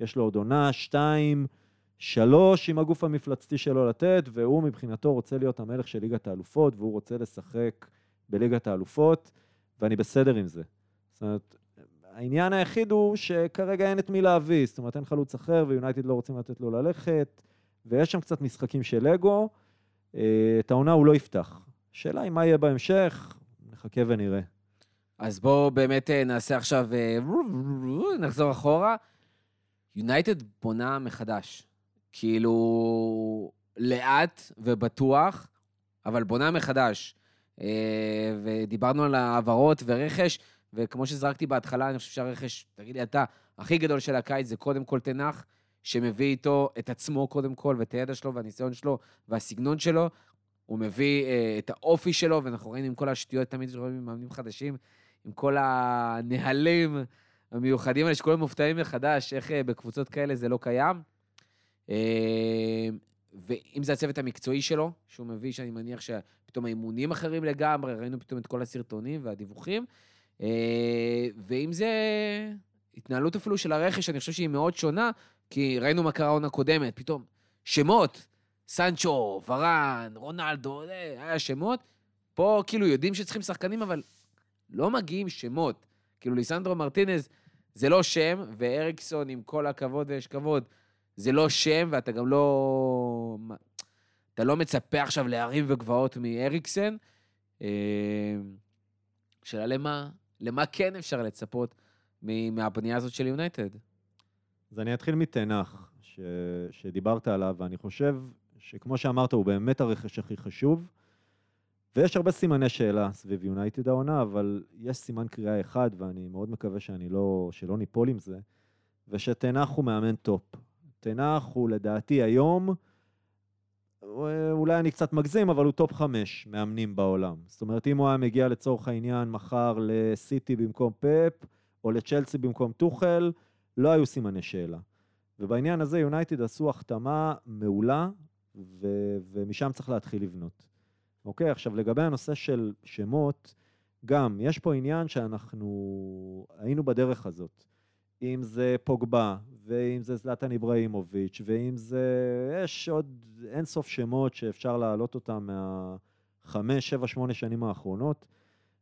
יש לו עוד עונה, שתיים, שלוש עם הגוף המפלצתי שלו לתת, והוא מבחינתו רוצה להיות המלך של ליגת האלופות, והוא רוצה לשחק בליגת האלופות, ואני בסדר עם זה. זאת אומרת, העניין היחיד הוא שכרגע אין את מי להביא, זאת אומרת, אין חלוץ אחר, ויונייטד לא רוצים לתת לו ללכת, ויש שם קצת משחקים של אגו. אה, את העונה הוא לא יפתח. השאלה היא מה יהיה בהמשך, נחכה ונראה.
אז בואו באמת אה, נעשה עכשיו, אה, נחזור אחורה. יונייטד בונה מחדש. כאילו, לאט ובטוח, אבל בונה מחדש. אה, ודיברנו על העברות ורכש, וכמו שזרקתי בהתחלה, אני חושב שהרכש, תגיד לי אתה, הכי גדול של הקיץ זה קודם כל תנח, שמביא איתו את עצמו קודם כל, ואת הידע שלו, והניסיון שלו, והסגנון שלו. הוא מביא אה, את האופי שלו, ואנחנו ראינו עם כל השטויות תמיד שרואים עם מאמנים חדשים, עם כל הנהלים המיוחדים האלה, שכולם מופתעים מחדש, איך אה, בקבוצות כאלה זה לא קיים. אה, ואם זה הצוות המקצועי שלו, שהוא מביא, שאני מניח שפתאום האימונים אחרים לגמרי, ראינו פתאום את כל הסרטונים והדיווחים. אה, ואם זה התנהלות אפילו של הרכש, אני חושב שהיא מאוד שונה, כי ראינו מה קרה העונה הקודמת, פתאום שמות, סנצ'ו, ורן, רונלדו, זה, היה שמות. פה כאילו יודעים שצריכים שחקנים, אבל לא מגיעים שמות. כאילו ליסנדרו מרטינז זה לא שם, ואריקסון, עם כל הכבוד ויש כבוד, זה לא שם, ואתה גם לא... אתה לא מצפה עכשיו להרים וגבעות מאריקסן. אה, שאלה למה, למה כן אפשר לצפות מהבנייה הזאת של יונייטד?
אז אני אתחיל מתנח, ש... שדיברת עליו, ואני חושב שכמו שאמרת, הוא באמת הרכש הכי חשוב. ויש הרבה סימני שאלה סביב יונייטד העונה, אבל יש סימן קריאה אחד, ואני מאוד מקווה שאני לא, שלא ניפול עם זה, ושטן האח הוא מאמן טופ. תנח הוא לדעתי היום, אולי אני קצת מגזים, אבל הוא top חמש מאמנים בעולם. זאת אומרת, אם הוא היה מגיע לצורך העניין מחר לסיטי במקום פפ, או לצ'לסי במקום טוחל, לא היו סימני שאלה. ובעניין הזה יונייטד עשו החתמה מעולה, ו- ומשם צריך להתחיל לבנות. אוקיי, עכשיו לגבי הנושא של שמות, גם, יש פה עניין שאנחנו היינו בדרך הזאת. אם זה פוגבה, ואם זה זלטן איבראימוביץ', ואם זה... יש עוד אין סוף שמות שאפשר להעלות אותם מהחמש, שבע, שמונה שנים האחרונות,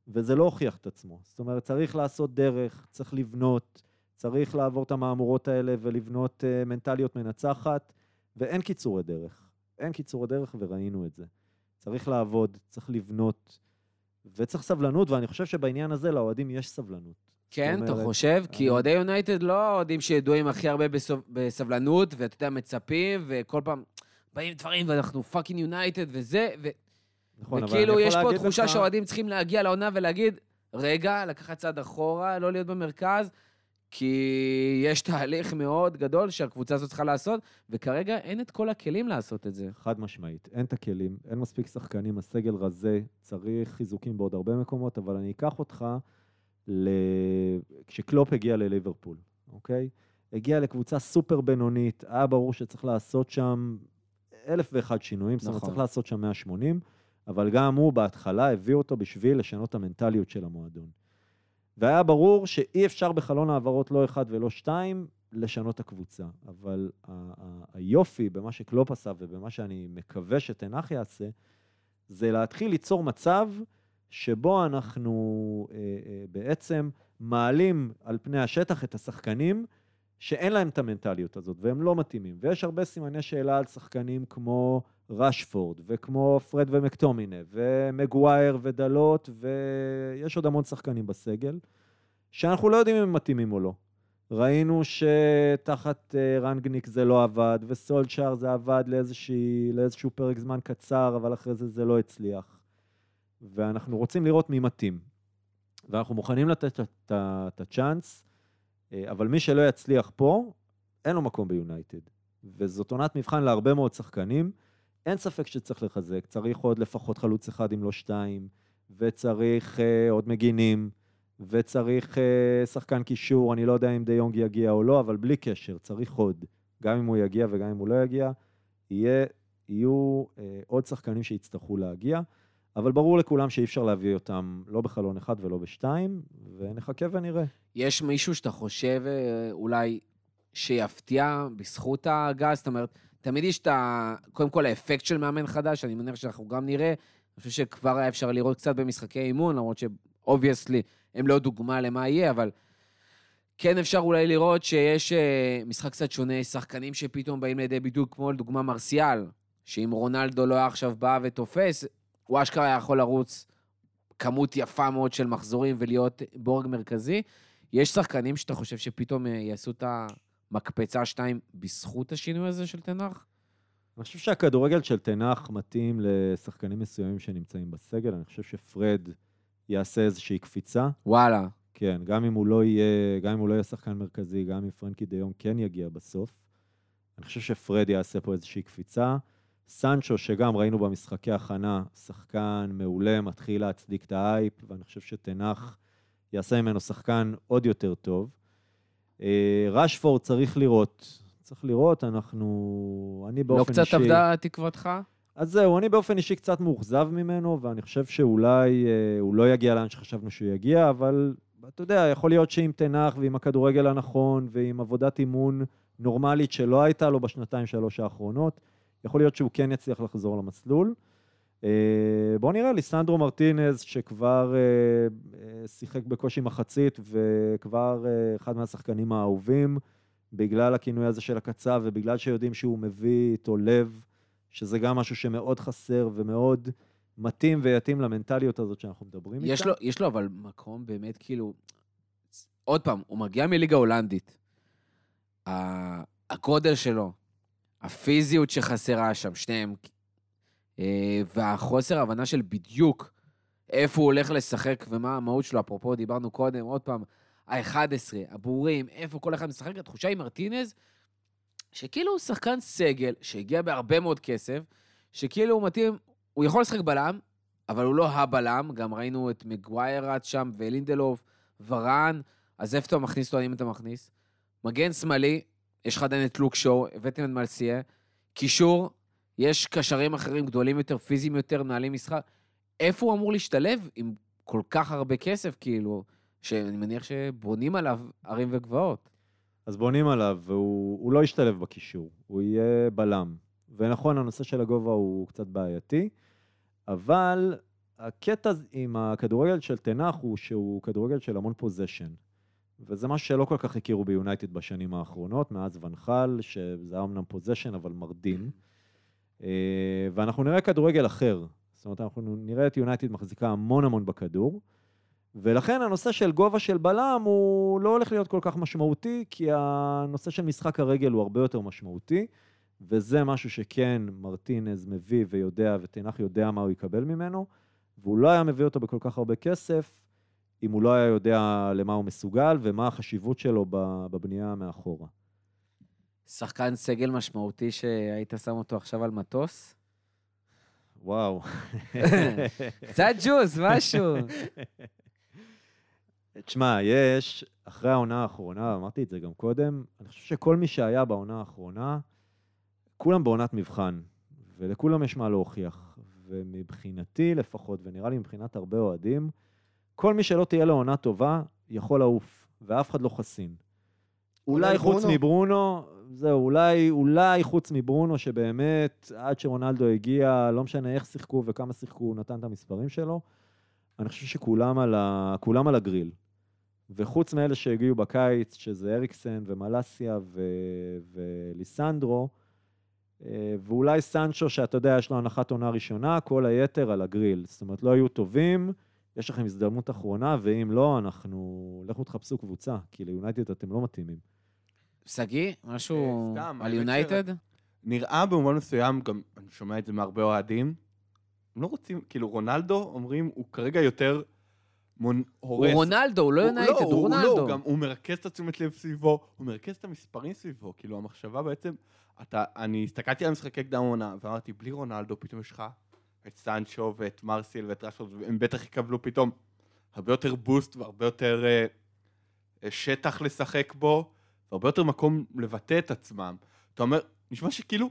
וזה לא הוכיח את עצמו. זאת אומרת, צריך לעשות דרך, צריך לבנות, צריך לעבור את המהמורות האלה ולבנות uh, מנטליות מנצחת, ואין קיצורי דרך. אין קיצורי דרך וראינו את זה. צריך לעבוד, צריך לבנות, וצריך סבלנות, ואני חושב שבעניין הזה לאוהדים יש סבלנות.
כן, אתה חושב? כי אוהדי יונייטד לא אוהדים שידועים הכי הרבה בסוב- בסבלנות, ואתה יודע, מצפים, וכל פעם באים דברים, ואנחנו fucking יונייטד וזה, ו...
נכון,
וכאילו יש פה תחושה
לך-
שהאוהדים צריכים להגיע לעונה ולהגיד, רגע, לקחת צעד אחורה, לא להיות במרכז, כי יש תהליך מאוד גדול שהקבוצה הזאת צריכה לעשות, וכרגע אין את כל הכלים לעשות את זה.
חד משמעית, אין את הכלים, אין מספיק שחקנים, הסגל רזה, צריך חיזוקים בעוד הרבה מקומות, אבל אני אקח אותך ל... כשקלופ הגיע לליברפול, אוקיי? הגיע לקבוצה סופר בינונית, היה ברור שצריך לעשות שם אלף ואחד שינויים, זאת אומרת,
נכון.
צריך לעשות שם 180, אבל גם הוא בהתחלה הביא אותו בשביל לשנות את המנטליות של המועדון. והיה ברור שאי אפשר בחלון העברות לא אחד ולא שתיים לשנות את הקבוצה. אבל ה- ה- היופי במה שקלופ עשה ובמה שאני מקווה שתנח יעשה, זה להתחיל ליצור מצב שבו אנחנו אה, אה, בעצם מעלים על פני השטח את השחקנים שאין להם את המנטליות הזאת והם לא מתאימים. ויש הרבה סימני שאלה על שחקנים כמו רשפורד, וכמו פרד ומקטומינה, ומגווייר ודלות, ויש עוד המון שחקנים בסגל, שאנחנו לא יודעים אם הם מתאימים או לא. ראינו שתחת אה, רנגניק זה לא עבד, וסולצ'אר זה עבד לאיזושהי, לאיזשהו פרק זמן קצר, אבל אחרי זה זה לא הצליח. ואנחנו רוצים לראות מי מתאים. ואנחנו מוכנים לתת את הצ'אנס, אה, אבל מי שלא יצליח פה, אין לו מקום ביונייטד. וזאת עונת מבחן להרבה מאוד שחקנים. אין ספק שצריך לחזק, צריך עוד לפחות חלוץ אחד אם לא שתיים, וצריך uh, עוד מגינים, וצריך uh, שחקן קישור, אני לא יודע אם די יונג יגיע או לא, אבל בלי קשר, צריך עוד. גם אם הוא יגיע וגם אם הוא לא יגיע, יהיה, יהיו אה, עוד שחקנים שיצטרכו להגיע, אבל ברור לכולם שאי אפשר להביא אותם לא בחלון אחד ולא בשתיים, ונחכה ונראה.
יש מישהו שאתה חושב אולי שיפתיע בזכות הגז'? זאת אומרת, תמיד יש את ה... קודם כל האפקט של מאמן חדש, אני מניח שאנחנו גם נראה. אני חושב שכבר היה אפשר לראות קצת במשחקי אימון, למרות ש obviously הם לא דוגמה למה יהיה, אבל כן אפשר אולי לראות שיש אה, משחק קצת שונה, שחקנים שפתאום באים לידי ביטוי, כמו לדוגמה מרסיאל, שאם רונלדו לא היה עכשיו בא ותופס, הוא אשכרה היה יכול לרוץ כמות יפה מאוד של מחזורים ולהיות בורג מרכזי. יש שחקנים שאתה חושב שפתאום uh, יעשו את ה... מקפצה שתיים בזכות השינוי הזה של תנח?
אני חושב שהכדורגל של תנח מתאים לשחקנים מסוימים שנמצאים בסגל. אני חושב שפרד יעשה איזושהי קפיצה.
וואלה.
כן, גם אם הוא לא יהיה, גם אם הוא לא יהיה שחקן מרכזי, גם אם פרנקי דיון כן יגיע בסוף. אני חושב שפרד יעשה פה איזושהי קפיצה. סנצ'ו, שגם ראינו במשחקי הכנה, שחקן מעולה, מתחיל להצדיק את האייפ, ואני חושב שתנח יעשה ממנו שחקן עוד יותר טוב. אה, רשפורד צריך לראות. צריך לראות, אנחנו... אני באופן אישי...
לא קצת עבדה תקוותך?
אז זהו, אני באופן אישי קצת מאוכזב ממנו, ואני חושב שאולי אה, הוא לא יגיע לאן שחשבנו שהוא יגיע, אבל אתה יודע, יכול להיות שעם תנח ועם הכדורגל הנכון ועם עבודת אימון נורמלית שלא הייתה לו בשנתיים-שלוש האחרונות, יכול להיות שהוא כן יצליח לחזור למסלול. אה, בואו נראה, ליסנדרו מרטינז, שכבר אה, אה, שיחק בקושי מחצית וכבר אחד מהשחקנים האהובים, בגלל הכינוי הזה של הקצב ובגלל שיודעים שהוא מביא איתו לב, שזה גם משהו שמאוד חסר ומאוד מתאים ויתאים למנטליות הזאת שאנחנו מדברים
יש איתה. לו, יש לו אבל מקום באמת, כאילו... עוד פעם, הוא מגיע מליגה הולנדית. הגודל שלו, הפיזיות שחסרה שם, שניהם והחוסר הבנה של בדיוק איפה הוא הולך לשחק ומה המהות שלו, אפרופו דיברנו קודם, עוד פעם, ה-11, הבורים, איפה כל אחד משחק, התחושה עם מרטינז, שכאילו הוא שחקן סגל שהגיע בהרבה מאוד כסף, שכאילו הוא מתאים, הוא יכול לשחק בלם, אבל הוא לא הבלם, גם ראינו את מגווייר רץ שם, ולינדלוף, ורן, אז איפה אתה מכניס אותו, האם אתה מכניס? מגן שמאלי, יש לך עדיין את לוק שואו, הבאתם את מלסייה, קישור, יש קשרים אחרים גדולים יותר, פיזיים יותר, מנהלים משחק. איפה הוא אמור להשתלב עם כל כך הרבה כסף, כאילו, שאני מניח שבונים עליו ערים וגבעות.
אז בונים עליו, והוא לא ישתלב בקישור, הוא יהיה בלם. ונכון, הנושא של הגובה הוא קצת בעייתי, אבל הקטע עם הכדורגל של תנח הוא שהוא כדורגל של המון possession. וזה משהו שלא כל כך הכירו ביונייטד בשנים האחרונות, מאז ואן חאל, שזה היה אמנם possession, אבל מרדים. אה, ואנחנו נראה כדורגל אחר. זאת אומרת, אנחנו נראה את יונייטד מחזיקה המון המון בכדור, ולכן הנושא של גובה של בלם הוא לא הולך להיות כל כך משמעותי, כי הנושא של משחק הרגל הוא הרבה יותר משמעותי, וזה משהו שכן מרטינז מביא ויודע, ותנח יודע מה הוא יקבל ממנו, והוא לא היה מביא אותו בכל כך הרבה כסף, אם הוא לא היה יודע למה הוא מסוגל ומה החשיבות שלו בבנייה מאחורה.
שחקן סגל משמעותי שהיית שם אותו עכשיו על מטוס?
וואו.
קצת ג'וס, משהו.
תשמע, יש, אחרי העונה האחרונה, אמרתי את זה גם קודם, אני חושב שכל מי שהיה בעונה האחרונה, כולם בעונת מבחן, ולכולם יש מה להוכיח. ומבחינתי לפחות, ונראה לי מבחינת הרבה אוהדים, כל מי שלא תהיה לו עונה טובה, יכול לעוף, ואף אחד לא חסין. אולי חוץ מברונו, זהו, אולי, אולי חוץ מברונו, שבאמת, עד שרונלדו הגיע, לא משנה איך שיחקו וכמה שיחקו, הוא נתן את המספרים שלו. אני חושב שכולם על, ה, על הגריל. וחוץ מאלה שהגיעו בקיץ, שזה אריקסן ומלאסיה ו, וליסנדרו, אה, ואולי סנצ'ו, שאתה יודע, יש לו הנחת עונה ראשונה, כל היתר על הגריל. זאת אומרת, לא היו טובים, יש לכם הזדמנות אחרונה, ואם לא, אנחנו... לכו תחפשו קבוצה, כי ליונייטד אתם לא מתאימים.
שגיא, משהו
אה,
על יונייטד?
נראה במובן מסוים, גם אני שומע את זה מהרבה אוהדים, הם לא רוצים, כאילו רונלדו, אומרים, הוא כרגע יותר מונ...
הוא
הורס.
רונלדו, הוא לא יונייטד, הוא
לא, הוא
רונלדו.
לא, גם הוא מרכז את התשומת לב סביבו, הוא מרכז את המספרים סביבו, כאילו המחשבה בעצם, אתה, אני הסתכלתי על משחקי קדם עונה, ואמרתי, בלי רונלדו פתאום יש לך את סנצ'ו ואת מרסיל ואת רשפורד, והם בטח יקבלו פתאום הרבה יותר בוסט והרבה יותר אה, אה, שטח לשחק בו, והרבה יותר מקום לבטא את עצמם. אתה אומר, נשמע שכאילו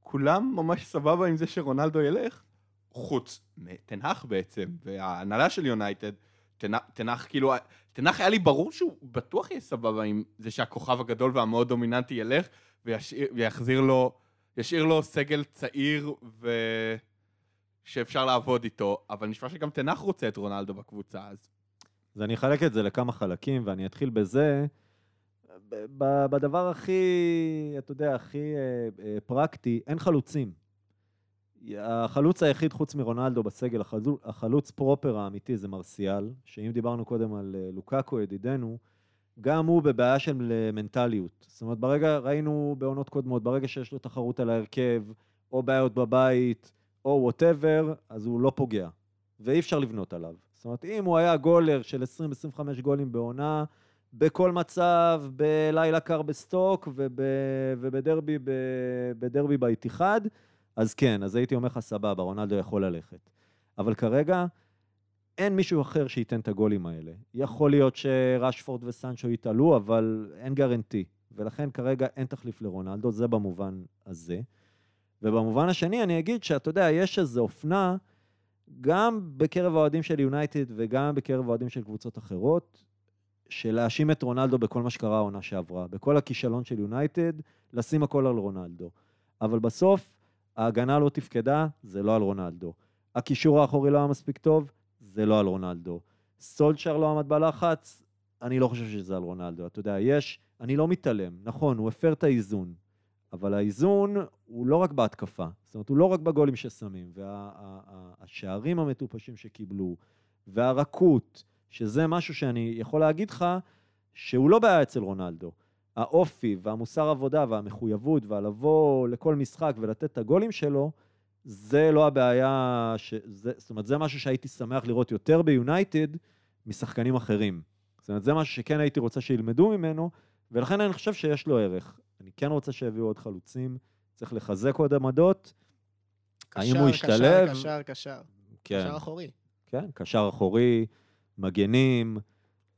כולם ממש סבבה עם זה שרונלדו ילך, חוץ מתנח בעצם, וההנהלה של יונייטד, תנח, כאילו, תנח היה לי ברור שהוא בטוח יהיה סבבה עם זה שהכוכב הגדול והמאוד דומיננטי ילך, ויחזיר לו, ישאיר לו סגל צעיר ו... שאפשר לעבוד איתו, אבל נשמע שגם תנח רוצה את רונלדו בקבוצה, אז
אז אני אחלק את זה לכמה חלקים, ואני אתחיל בזה, בדבר הכי, אתה יודע, הכי אה, אה, פרקטי, אין חלוצים. החלוץ היחיד חוץ מרונלדו בסגל, החלוץ, החלוץ פרופר האמיתי זה מרסיאל, שאם דיברנו קודם על אה, לוקאקו ידידנו, גם הוא בבעיה של מנטליות. זאת אומרת, ברגע, ראינו בעונות קודמות, ברגע שיש לו תחרות על ההרכב, או בעיות בבית, או whatever, אז הוא לא פוגע. ואי אפשר לבנות עליו. זאת אומרת, אם הוא היה גולר של 20-25 גולים בעונה, בכל מצב, בלילה קר בסטוק וב, ובדרבי ב, בדרבי באיתיחד, אז כן, אז הייתי אומר לך, סבבה, רונלדו יכול ללכת. אבל כרגע, אין מישהו אחר שייתן את הגולים האלה. יכול להיות שרשפורד וסנצ'ו יתעלו, אבל אין גרנטי. ולכן כרגע אין תחליף לרונלדו, זה במובן הזה. ובמובן השני, אני אגיד שאתה יודע, יש איזו אופנה, גם בקרב האוהדים של יונייטד וגם בקרב האוהדים של קבוצות אחרות, של להאשים את רונלדו בכל מה שקרה העונה שעברה, בכל הכישלון של יונייטד, לשים הכל על רונלדו. אבל בסוף, ההגנה לא תפקדה, זה לא על רונלדו. הקישור האחורי לא היה מספיק טוב, זה לא על רונלדו. סולצ'ר לא עמד בלחץ, אני לא חושב שזה על רונלדו. אתה יודע, יש, אני לא מתעלם, נכון, הוא הפר את האיזון, אבל האיזון הוא לא רק בהתקפה, זאת אומרת, הוא לא רק בגולים ששמים, והשערים המטופשים שקיבלו, והרכות, שזה משהו שאני יכול להגיד לך שהוא לא בעיה אצל רונלדו. האופי והמוסר עבודה והמחויבות והלבוא לכל משחק ולתת את הגולים שלו, זה לא הבעיה, ש... זה, זאת אומרת, זה משהו שהייתי שמח לראות יותר ביונייטד משחקנים אחרים. זאת אומרת, זה משהו שכן הייתי רוצה שילמדו ממנו, ולכן אני חושב שיש לו ערך. אני כן רוצה שיביאו עוד חלוצים, צריך לחזק עוד עמדות. האם הוא ישתלב?
קשר, קשר, קשר.
כן,
קשר אחורי.
כן, קשר אחורי, מגנים,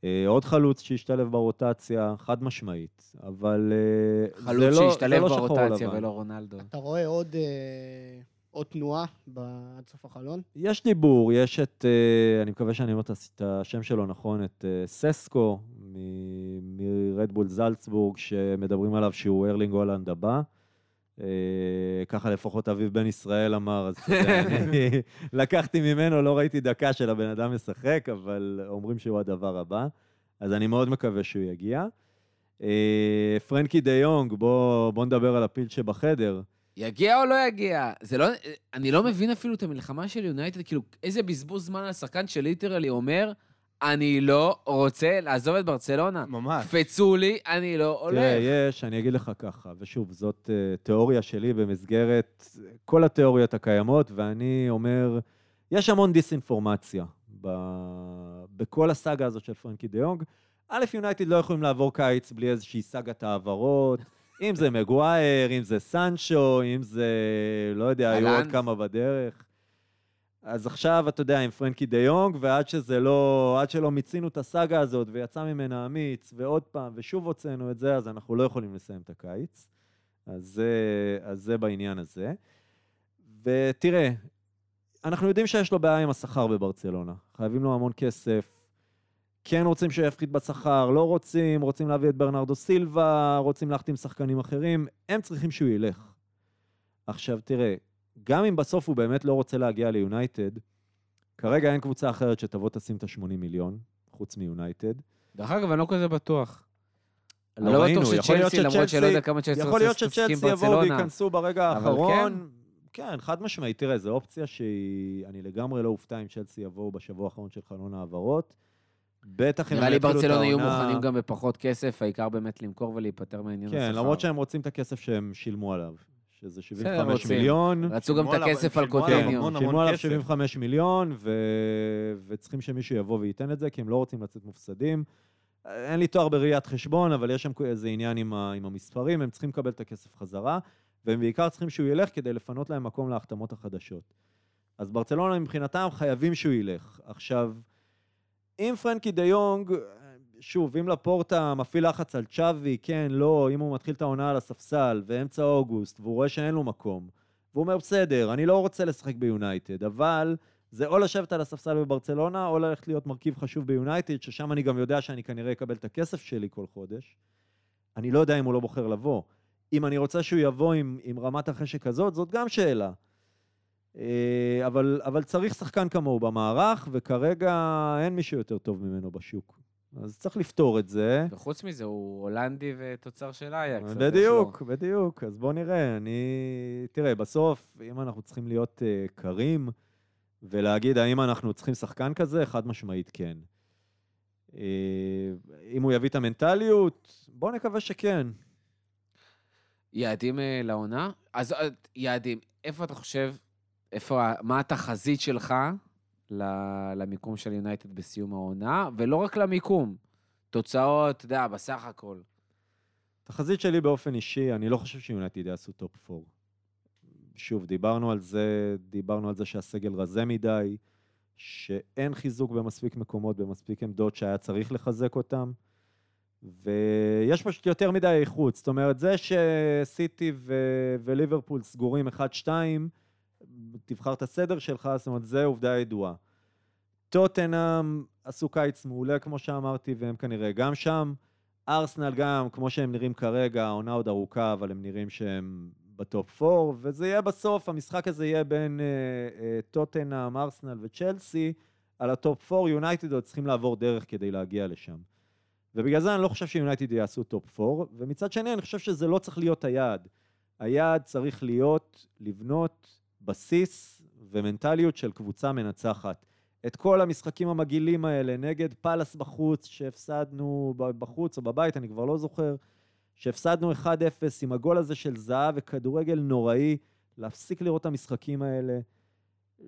אה, עוד חלוץ שישתלב ברוטציה, חד משמעית. אבל אה,
חלוץ
זה לא,
שהשתלב
זה לא שחור
ברוטציה
לבן.
ולא רונלדו.
אתה רואה עוד, אה, עוד תנועה עד סוף החלון?
יש דיבור, יש את, אני מקווה שאני אומר את השם שלו נכון, את ססקו מ- מרדבול זלצבורג, שמדברים עליו שהוא ארלינג הולנד הבא. אה, ככה לפחות אביב בן ישראל אמר, אז אני לקחתי ממנו, לא ראיתי דקה של הבן אדם משחק, אבל אומרים שהוא הדבר הבא. אז אני מאוד מקווה שהוא יגיע. אה, פרנקי דה יונג, בוא, בוא נדבר על הפיל שבחדר.
יגיע או לא יגיע? זה לא... אני לא מבין אפילו את המלחמה של יונייטד, כאילו, איזה בזבוז זמן על שחקן שליטרלי אומר, אני לא רוצה לעזוב את ברצלונה.
ממש.
קפצו לי, אני לא הולך.
תראה, יש, אני אגיד לך ככה, ושוב, זאת uh, תיאוריה שלי במסגרת כל התיאוריות הקיימות, ואני אומר, יש המון דיסאינפורמציה ב, בכל הסאגה הזאת של פרנקי דה יונג. א', יונייטד לא יכולים לעבור קיץ בלי איזושהי סאגת העברות, אם זה מגווייר, אם זה סנצ'ו, אם זה, לא יודע, היו עוד. כמה בדרך. אז עכשיו, אתה יודע, עם פרנקי דה יונג, ועד שזה לא, עד שלא מיצינו את הסאגה הזאת ויצא ממנה המיץ, ועוד פעם, ושוב הוצאנו את זה, אז אנחנו לא יכולים לסיים את הקיץ. אז זה, אז זה בעניין הזה. ותראה, אנחנו יודעים שיש לו בעיה עם השכר בברצלונה. חייבים לו המון כסף. כן רוצים שהוא יפחית בשכר, לא רוצים, רוצים להביא את ברנרדו סילבה, רוצים להחתים שחקנים אחרים, הם צריכים שהוא ילך. עכשיו, תראה, גם אם בסוף הוא באמת לא רוצה להגיע ליונייטד, כרגע אין קבוצה אחרת שתבוא תשים את ה-80 מיליון, חוץ מיונייטד.
דרך אגב, אני לא כזה בטוח. לא
ראינו,
בטוח
יכול להיות
שצ'לסי, למרות שלא יודע כמה צ'לסי
יכול להיות שצ'לסי יבואו. וייכנסו ברגע
אבל
האחרון. כן, חד משמעית. תראה, זו אופציה שהיא... אני לגמרי לא אופתע אם צ'לסי יבואו בשבוע האחרון של חלון העברות. בטח אם
נראה לי ברצלונה יהיו מוכנים גם בפחות כסף, העיקר באמת למכור ולהיפטר מהעניין
כן,
השכר.
למרות שהם רוצים את הכסף שהם שילמו עליו, שזה 75
רוצים.
מיליון.
רצו גם את הכסף על
כן.
המון
שילמו עליו
כסף.
75 מיליון. וצריכים שמישהו יבוא וייתן את זה, כי הם לא רוצים לצאת מופסדים. אין לי תואר בראיית חשבון, אבל יש שם איזה עניין עם, ה... עם המספרים, הם צריכים לקבל את הכסף חזרה, והם בעיקר צריכים שהוא ילך כדי לפנות להם מקום להחתמות החדשות. אז ברצלונה מבחינתם חייבים שהוא ילך. עכשיו, אם פרנקי דה יונג, שוב, אם לפורטה מפעיל לחץ על צ'אבי, כן, לא, אם הוא מתחיל את העונה על הספסל, ואמצע אוגוסט, והוא רואה שאין לו מקום, והוא אומר, בסדר, אני לא רוצה לשחק ביונייטד, אבל זה או לשבת על הספסל בברצלונה, או ללכת להיות מרכיב חשוב ביונייטד, ששם אני גם יודע שאני כנראה אקבל את הכסף שלי כל חודש. אני לא יודע אם הוא לא בוחר לבוא. אם אני רוצה שהוא יבוא עם, עם רמת החשק הזאת, זאת גם שאלה. אה, אבל, אבל צריך שחקן כמוהו במערך, וכרגע אין מישהו יותר טוב ממנו בשוק. אז צריך לפתור את זה.
וחוץ מזה, הוא הולנדי ותוצר של אייקס. יש
בדיוק, בדיוק. אז בוא נראה. אני... תראה, בסוף, אם אנחנו צריכים להיות uh, קרים ולהגיד האם אנחנו צריכים שחקן כזה, חד משמעית כן. Uh, אם הוא יביא את המנטליות, בוא נקווה שכן.
יעדים אה, לעונה? אז אה, יעדים, איפה אתה חושב, איפה, מה התחזית שלך למיקום של יונייטד בסיום העונה, ולא רק למיקום, תוצאות, אתה יודע, בסך הכל.
תחזית שלי באופן אישי, אני לא חושב שיונייטד יעשו top 4. שוב, דיברנו על זה, דיברנו על זה שהסגל רזה מדי, שאין חיזוק במספיק מקומות, במספיק עמדות שהיה צריך לחזק אותם, ויש פשוט יותר מדי איכות. זאת אומרת, זה שסיטי ו- וליברפול סגורים 1-2, תבחר את הסדר שלך, זאת אומרת, זה עובדה ידועה. טוטנאם עשו קיץ מעולה, כמו שאמרתי, והם כנראה גם שם. ארסנל גם, כמו שהם נראים כרגע, העונה עוד ארוכה, אבל הם נראים שהם ב top 4, וזה יהיה בסוף, המשחק הזה יהיה בין אה, אה, טוטנאם, ארסנל וצ'לסי, על ה top 4, יונייטד עוד צריכים לעבור דרך כדי להגיע לשם. ובגלל זה אני לא חושב שיונייטד יעשו top 4, ומצד שני אני חושב שזה לא צריך להיות היעד. היעד צריך להיות לבנות בסיס ומנטליות של קבוצה מנצחת. את כל המשחקים המגעילים האלה, נגד פאלאס בחוץ, שהפסדנו בחוץ או בבית, אני כבר לא זוכר, שהפסדנו 1-0 עם הגול הזה של זאהה וכדורגל נוראי, להפסיק לראות את המשחקים האלה,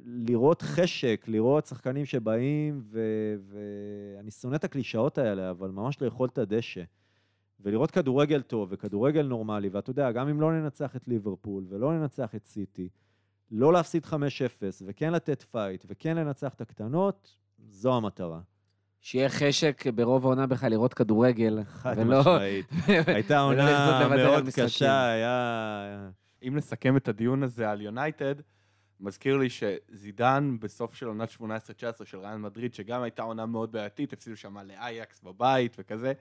לראות חשק, לראות שחקנים שבאים, ו- ואני שונא את הקלישאות האלה, אבל ממש לאכול את הדשא. ולראות כדורגל טוב וכדורגל נורמלי, ואתה יודע, גם אם לא ננצח את ליברפול ולא ננצח את סיטי, לא להפסיד 5-0 וכן לתת fight וכן לנצח את הקטנות, זו המטרה.
שיהיה חשק ברוב העונה בכלל לראות כדורגל,
חד
ולא...
משמעית. הייתה עונה מאוד. קשה, היה...
אם נסכם את הדיון הזה על יונייטד, מזכיר לי שזידן בסוף של עונת 18-19 של ריאן מדריד, שגם הייתה עונה מאוד בעייתית, הפסידו שם לאייקס בבית וכזה,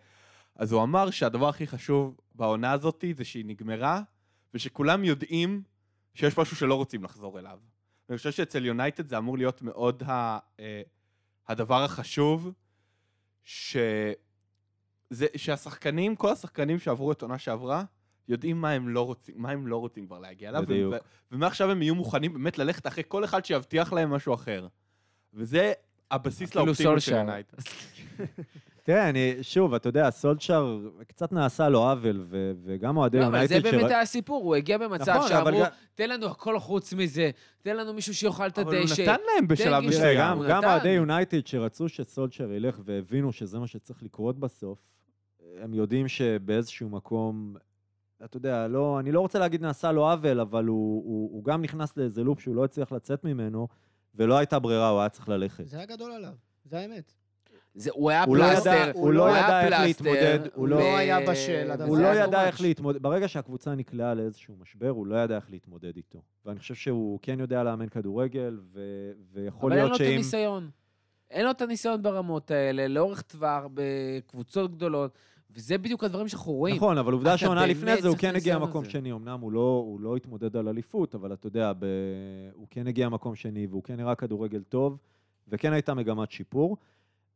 אז הוא אמר שהדבר הכי חשוב בעונה הזאת זה שהיא נגמרה, ושכולם יודעים שיש משהו שלא רוצים לחזור אליו. ואני חושב שאצל יונייטד זה אמור להיות מאוד ה, אה, הדבר החשוב, ש... זה, שהשחקנים, כל השחקנים שעברו את עונה שעברה, יודעים מה הם לא רוצים, מה הם לא רוצים כבר להגיע אליו,
בדיוק.
ו- ומעכשיו הם יהיו מוכנים באמת ללכת אחרי כל אחד שיבטיח להם משהו אחר. וזה הבסיס לאופטימיות של. יונייטד.
תראה, אני, שוב, אתה יודע, סולצ'אר קצת נעשה לו עוול, ו- וגם אוהדי
לא, אבל. זה באמת היה הסיפור, הוא הגיע במצב
נכון, אבל
שאמרו,
גם-
תן לנו הכל חוץ מזה, תן לנו מישהו שיאכל את
אבל הוא
הדשא.
נתן להם בשלב מסוים.
גם,
הוא
גם
נתן.
אוהדי יונייטד שרצו שסולצ'ר ילך והבינו שזה מה שצריך לקרות בסוף, הם יודעים שבאיזשהו מקום, אתה יודע, לא, אני לא רוצה להגיד נעשה לו עוול, אבל הוא, הוא, הוא גם נכנס לאיזה לופ שהוא לא הצליח לצאת ממנו, ולא הייתה ברירה, הוא היה צריך ללכת.
זה היה גדול עליו, זה האמת.
זה- הוא היה
הוא לא
פלסטר,
ידע- הוא לא
היה
ידע איך להתמודד, הוא לא-
ו-
לא היה בשל.
הוא לא ידע איך. להתמודד, ברגע שהקבוצה נקלעה לאיזשהו משבר, הוא לא ידע איך להתמודד איתו. ואני חושב שהוא כן יודע לאמן כדורגל, ו... ויכול
אבל אין
להיות
לו את
שאם...
הניסיון. אין לו את הניסיון ברמות האלה, לאורך טווח, בקבוצות גדולות, וזה בדיוק הדברים שאנחנו רואים.
נכון, אבל עובדה שעונה לפני זה הוא כן הגיע
הניסיון
מקום
הזה.
שני. אמנם הוא לא, הוא לא התמודד על אליפות, אבל אתה יודע, ב... הוא כן הגיע מקום שני, והוא כן נראה כדורגל טוב, וכן הייתה מגמת שיפור.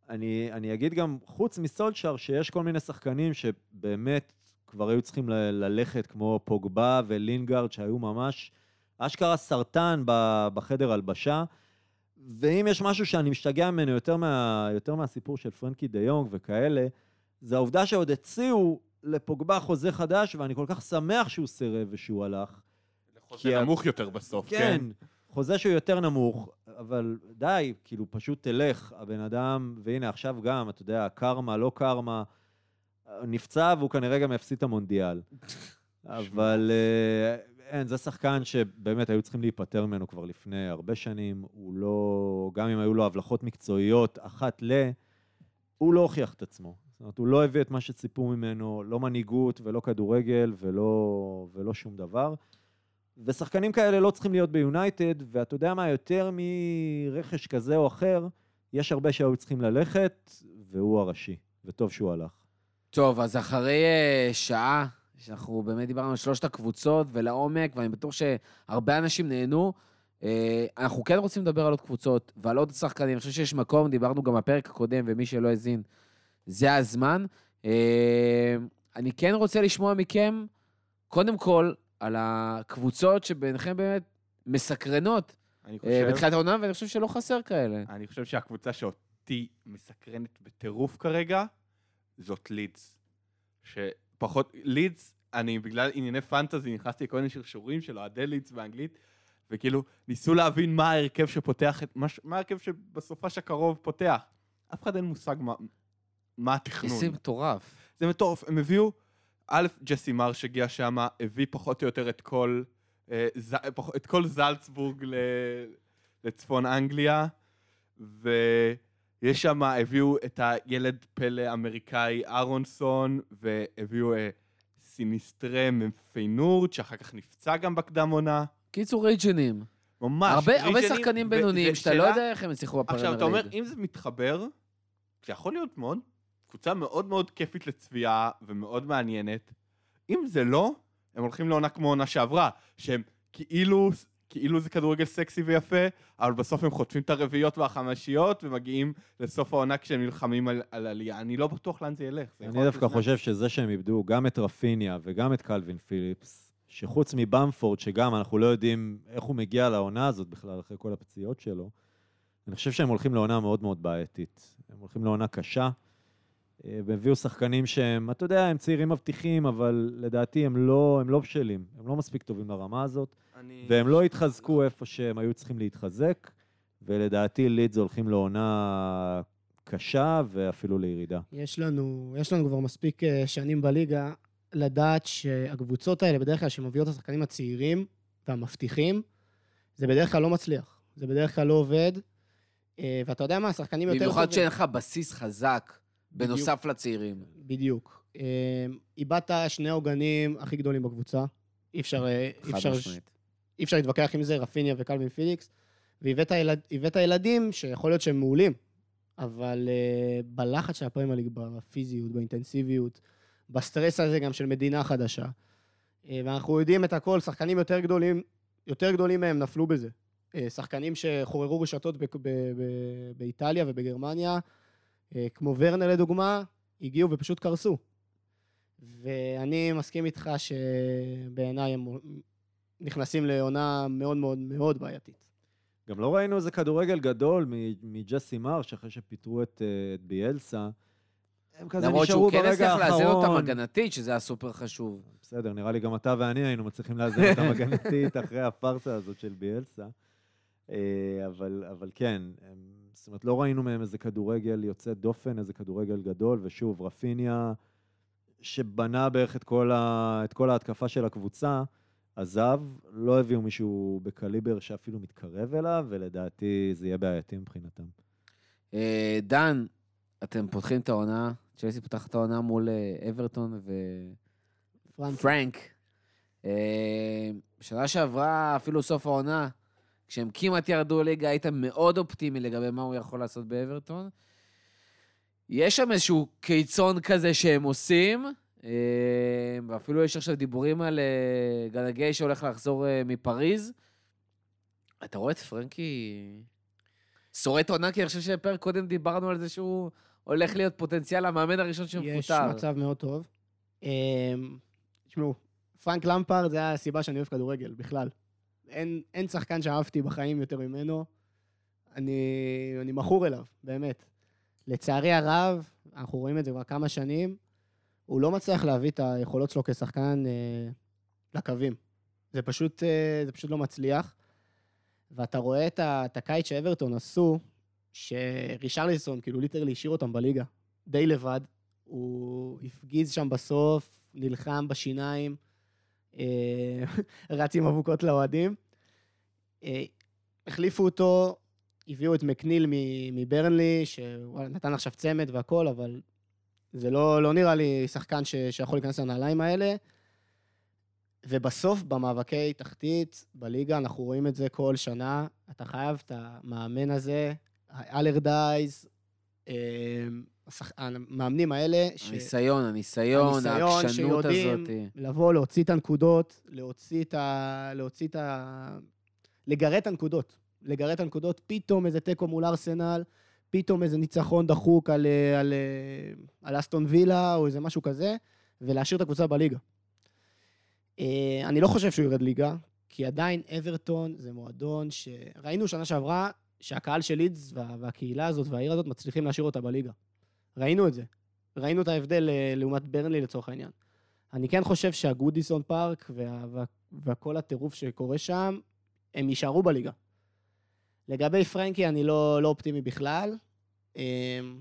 אני, אני אגיד גם, חוץ מסולשר, שיש כל מיני שחקנים שבאמת כבר היו צריכים ל- ללכת, כמו פוגבה ולינגארד, שהיו ממש אשכרה סרטן ב- בחדר הלבשה. ואם יש משהו שאני משתגע ממנו יותר, מה, יותר מהסיפור של פרנקי דה יונג וכאלה, זה העובדה שעוד הציעו לפוגבה חוזה חדש, ואני כל כך שמח שהוא סירב ושהוא הלך. כי
זה
ה-
נמוך יותר בסוף, כן?
כן, חוזה שהוא יותר נמוך, אבל די, כאילו, פשוט תלך, הבן אדם, והנה, עכשיו גם, אתה יודע, קרמה, לא קרמה, נפצע והוא כנראה גם יפסיד את המונדיאל. אבל אה, אין, זה שחקן שבאמת היו צריכים להיפטר ממנו כבר לפני הרבה שנים. הוא לא, גם אם היו לו הבלחות מקצועיות אחת ל... הוא לא הוכיח את עצמו. זאת אומרת, הוא לא הביא את מה שציפו ממנו, לא מנהיגות ולא כדורגל ולא, ולא שום דבר. ושחקנים כאלה לא צריכים להיות ביונייטד, ואתה יודע מה, יותר מרכש כזה או אחר, יש הרבה שהיו צריכים ללכת, והוא הראשי, וטוב שהוא הלך.
טוב, אז אחרי אה, שעה, שאנחנו באמת דיברנו על שלושת הקבוצות ולעומק, ואני בטוח שהרבה אנשים נהנו, אה, אנחנו כן רוצים לדבר על עוד קבוצות ועל עוד שחקנים. אני חושב שיש מקום, דיברנו גם בפרק הקודם, ומי שלא האזין, זה הזמן. אה, אני כן רוצה לשמוע מכם, קודם כל, על הקבוצות שביניכם באמת מסקרנות אה,
חושב...
בתחילת העונה, ואני חושב שלא חסר כאלה.
אני חושב שהקבוצה שאותי מסקרנת בטירוף כרגע, זאת לידס. שפחות, לידס, אני בגלל ענייני פנטזי נכנסתי לכל מיני שרשורים של אוהדי לידס באנגלית, וכאילו ניסו להבין מה ההרכב שפותח, מה, מה ההרכב שבסופש הקרוב פותח. אף אחד אין מושג מה, מה התכנון.
איזה מטורף.
זה מטורף, הם הביאו, א', ג'סי מר שהגיע שם, הביא פחות או יותר את כל, אה, את כל זלצבורג לצפון אנגליה, ויש שם, הביאו את הילד פלא אמריקאי אהרונסון, והביאו אה, סיניסטרה מפיינורד, שאחר כך נפצע גם בקדם עונה.
קיצור רייג'נים.
ממש.
הרבה, הרבה שחקנים בינוניים שאתה לא
שאלה-
יודע איך הם הצליחו בפרמייר
עכשיו, אתה אומר. אם זה מתחבר, זה יכול להיות מאוד, קבוצה מאוד מאוד כיפית לצפייה ומאוד מעניינת. אם זה לא, הם הולכים לעונה כמו עונה שעברה, שהם כאילו, כאילו זה כדורגל סקסי ויפה, אבל בסוף הם חוטפים את הרביעיות והחמישיות ומגיעים לסוף העונה כשהם נלחמים על, על עלייה. אני לא בטוח לאן זה ילך. זה
אני דווקא. חושב שזה שהם איבדו גם את רפיניה וגם את קלווין פיליפס, שחוץ מבמפורד, שגם אנחנו לא יודעים איך הוא מגיע לעונה הזאת בכלל, אחרי כל הפציעות שלו, אני חושב שהם הולכים לעונה מאוד מאוד בעייתית. הם הולכים לעונה קשה. אה, והם הביאו שחקנים שהם, אתה יודע, הם צעירים מבטיחים, אבל לדעתי הם לא, הם לא בשלים. הם לא מספיק טובים לרמה הזאת,
אני...
והם לא התחזקו איפה שהם היו צריכים להתחזק, ולדעתי לידס הולכים לעונה קשה ואפילו לירידה.
יש לנו, יש לנו כבר מספיק אה, שנים בליגה לדעת שהקבוצות האלה, בדרך כלל, שמביאות את השחקנים הצעירים והמבטיחים, זה בדרך כלל לא מצליח. זה בדרך כלל לא עובד. אה, ואתה יודע מה, השחקנים יותר
במיוחד. שאין לך בסיס חזק,
בדיוק.
בנוסף לצעירים.
בדיוק. אה, איבדת שני העוגנים הכי גדולים בקבוצה. אי אפשר, אה,
חד
אפשר,
משמעית.
אי אפשר להתווכח עם זה, רפיניה וקלווין פיליפס. והבאת ילד, ילדים שיכול להיות שהם מעולים, אבל אה, בלחץ של הפרמייר ליג, בפיזיות, באינטנסיביות, בסטרס הזה גם של מדינה חדשה. אה, ואנחנו יודעים את הכל, שחקנים יותר גדולים, יותר גדולים מהם נפלו בזה. Uh, שחקנים שחוררו רשתות ב- ב- ב- באיטליה ובגרמניה, כמו ורנר לדוגמה, הגיעו ופשוט קרסו. ואני מסכים איתך שבעיניי הם נכנסים לעונה מאוד מאוד מאוד בעייתית.
גם לא ראינו איזה כדורגל גדול מ- מג'סי מרש אחרי שפיטרו את, אה, את ביאלסה. הם כזה
למרות
נשארו
שהוא כן
ברגע
הצליח לאזן אותם
האחרון.
הגנתית, שזה היה סופר חשוב.
בסדר, נראה לי גם אתה ואני היינו מצליחים לאזן אותם הגנתית אחרי הפארסה הזאת של ביאלסה. אה, אבל, אבל כן, הם, זאת אומרת, לא ראינו מהם איזה כדורגל יוצא דופן, איזה כדורגל גדול, ושוב, רפיניה, שבנה בערך את כל, ה, את כל ההתקפה של הקבוצה, עזב, לא הביאו מישהו בקליבר שאפילו מתקרב אליו, ולדעתי זה יהיה בעייתי מבחינתם.
אה, דן, אתם פותחים את העונה, צ'לסי פותחת את העונה מול אה, אברטון
פרנק,
ופרנק. אה, בשנה שעברה, אפילו סוף העונה, כשהם כמעט ירדו ליגה, היית מאוד אופטימי לגבי מה הוא יכול לעשות באברטון. יש שם איזשהו קיצון כזה שהם עושים, אה, ואפילו יש עכשיו דיבורים על אה, גנגי שהולך לחזור אה, מפריז. אתה רואה את פרנקי... שורד עונה, כי אני חושב שבפרק קודם דיברנו על זה שהוא הולך להיות פוטנציאל המאמן הראשון
יש
שמפוטר.
מצב מאוד טוב. תשמעו, פרנק למפרד זה הסיבה שאני אוהב כדורגל, בכלל. אין, אין שחקן שאהבתי בחיים יותר ממנו. אני, אני מכור אליו, באמת. לצערי הרב, אנחנו רואים את זה כבר כמה שנים, הוא לא מצליח להביא את היכולות שלו כשחקן אה, לקווים. זה פשוט, אה, זה פשוט לא מצליח. ואתה רואה את, ה, את הקיץ שאברטון עשו, שרישרליסון כאילו ליטרלי השאיר אותם בליגה, די לבד. הוא הפגיז שם בסוף, נלחם בשיניים, רץ עם אבוקות לאוהדים. אה, החליפו אותו, הביאו את מקניל מברנלי, שנתן עכשיו צמד והכל, אבל זה לא, לא נראה לי שחקן ש, שיכול להיכנס לנעליים האלה. ובסוף, במאבקי תחתית, בליגה, אנחנו רואים את זה כל שנה. אתה חייב את המאמן הזה, האלרדייז, אה, המאמנים האלה, ש...
הניסיון, הניסיון,
הניסיון
העקשנות
שיודעים
הזאת.
לבוא, להוציא את הנקודות, להוציא את ה... להוציא את ה... לגרד את הנקודות. לגרד את הנקודות, פתאום איזה תיקו מול ארסנל, פתאום איזה ניצחון דחוק על, על, אה, על אסטון וילה, או איזה משהו כזה, ולהשאיר את הקבוצה בליגה. אה, אני לא חושב שהוא ירד ליגה, כי עדיין אברטון זה מועדון שראינו שנה שעברה שהקהל של לידס וה... והקהילה הזאת והעיר הזאת מצליחים להשאיר אותה בליגה. ראינו את זה. ראינו את ההבדל אה, לעומת ברנלי לצורך העניין. אני כן חושב שהגודיסון פארק וה... וה... וכל הטירוף שקורה שם, הם יישארו בליגה. לגבי פרנקי, אני לא, לא אופטימי בכלל. אמ,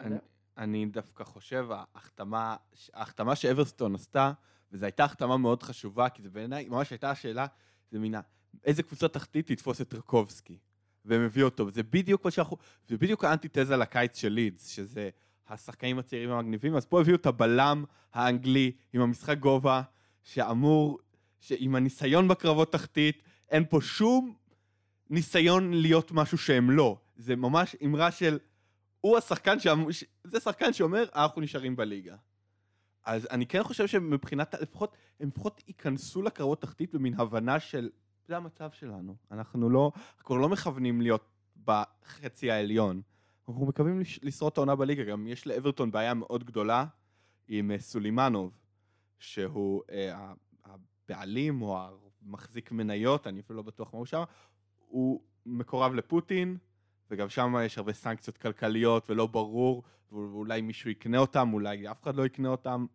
אני, אני דווקא חושב, ההחתמה, ההחתמה שאברסטון עשתה, וזו הייתה החתמה מאוד חשובה, כי זה בעיניי, ממש הייתה השאלה, זה מן. איזה קבוצה תחתית תתפוס את טרקובסקי? והם הביאו אותו, וזה בדיוק מה שאנחנו... זה בדיוק האנטיתזה לקיץ של לידס, שזה השחקנים הצעירים המגניבים, אז פה הביאו את הבלם האנגלי עם המשחק גובה, שאמור, שעם הניסיון בקרבות תחתית, אין פה שום ניסיון להיות משהו שהם לא. זה ממש אמרה של, הוא השחקן ש... זה שחקן שאומר, אנחנו נשארים בליגה. אז אני כן חושב שמבחינת, לפחות, הם לפחות ייכנסו לקרבות תחתית במין הבנה של, זה המצב שלנו. אנחנו לא, אנחנו לא מכוונים להיות בחצי העליון. אנחנו מקווים לש- לשרוד את העונה בליגה. גם יש לאברטון בעיה מאוד גדולה עם אה, סולימנוב, שהוא אה, הבעלים או המחזיק מניות, אני אפילו לא בטוח מה הוא שם, הוא מקורב לפוטין, וגם שם יש הרבה סנקציות כלכליות ולא ברור, ואולי מישהו יקנה אותם, אולי אף אחד לא יקנה אותם.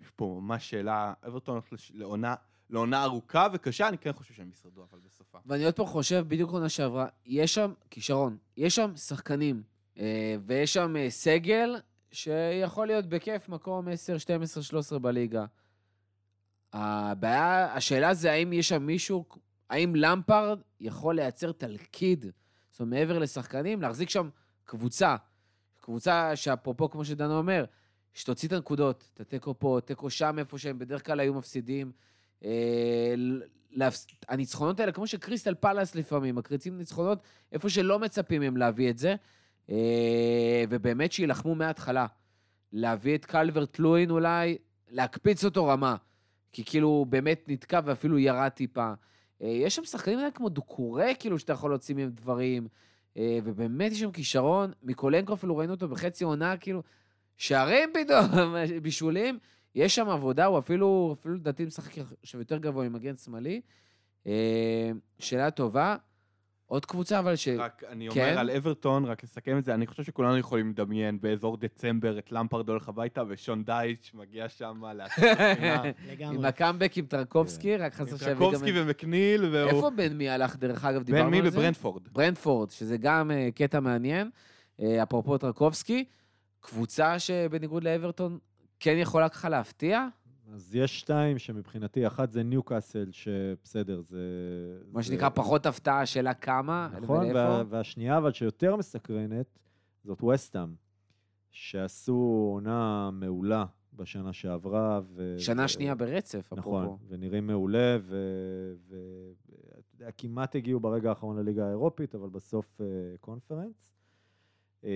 יש פה ממש שאלה, אברטון הולך לעונה, לעונה ארוכה וקשה, אני כן חושב שהם ישרדו, אבל בסופה.
ואני עוד פעם חושב, בדיוק עונה שעברה, יש שם כישרון, יש שם שחקנים, אה, ויש שם אה, סגל שיכול להיות בכיף מקום 10, 12, 13 בליגה. הבעיה, השאלה זה האם יש שם מישהו, האם למפרד יכול לייצר תלכיד, זאת אומרת, מעבר לשחקנים, להחזיק שם קבוצה. קבוצה שאפרופו, כמו שדנו אומר, שתוציא את הנקודות, את התיקו פה, תיקו שם, איפה שהם בדרך כלל היו מפסידים. אה. הניצחונות האלה, כמו שקריסטל פלאס לפעמים, מקריצים ניצחונות איפה שלא מצפים מהם להביא את זה, אה, ובאמת שיילחמו מההתחלה. להביא את קלברט לואין אולי, להקפיץ אותו רמה, כי כאילו הוא באמת נתקע ואפילו ירד טיפה. אה, יש שם שחקנים כמו דוקורי, כאילו, שאתה יכול להוציא מהם דברים, ובאמת יש שם כישרון. מיקולנקו אפילו ראינו אותו בחצי עונה, כאילו, שערים פתאום, בישולים. יש שם עבודה, הוא אפילו, אפילו לדעתי משחק עכשיו יותר גבוה עם מגן שמאלי. אה, שאלה טובה. עוד קבוצה, אבל ש...
רק אני אומר
כן?
על אברטון, רק לסכם את זה, אני חושב שכולנו יכולים לדמיין באזור דצמבר את למפרד הולך הביתה ושון דייץ' מגיע שם הספינה.
עם. הקאמבק עם טרקובסקי, רק חסר שיביא גם...
טרקובסקי ומקניל, והוא...
איפה בן מי הלך, דרך אגב, דיברנו
בן
על
מי
זה?
בברנדפורד.
ברנדפורד, שזה גם אה, קטע מעניין, אה, אפרופו טרקובסקי. קבוצה שבניגוד לאברטון כן יכולה ככה להפתיע,
אז יש שתיים שמבחינתי, אחת זה ניוקאסל, שבסדר, זה...
מה
זה-
שנקרא פחות הפתעה, השאלה כמה
נכון. וה, והשנייה, אבל שיותר מסקרנת, זאת וסטאם, שעשו עונה מעולה בשנה שעברה. ו...
שנה
ו-
שנייה ברצף,
נכון,
אפרופו.
ונראים מעולה, ואתה ו... יודע, כמעט הגיעו ברגע האחרון לליגה האירופית, אבל בסוף קונפרנס. אה,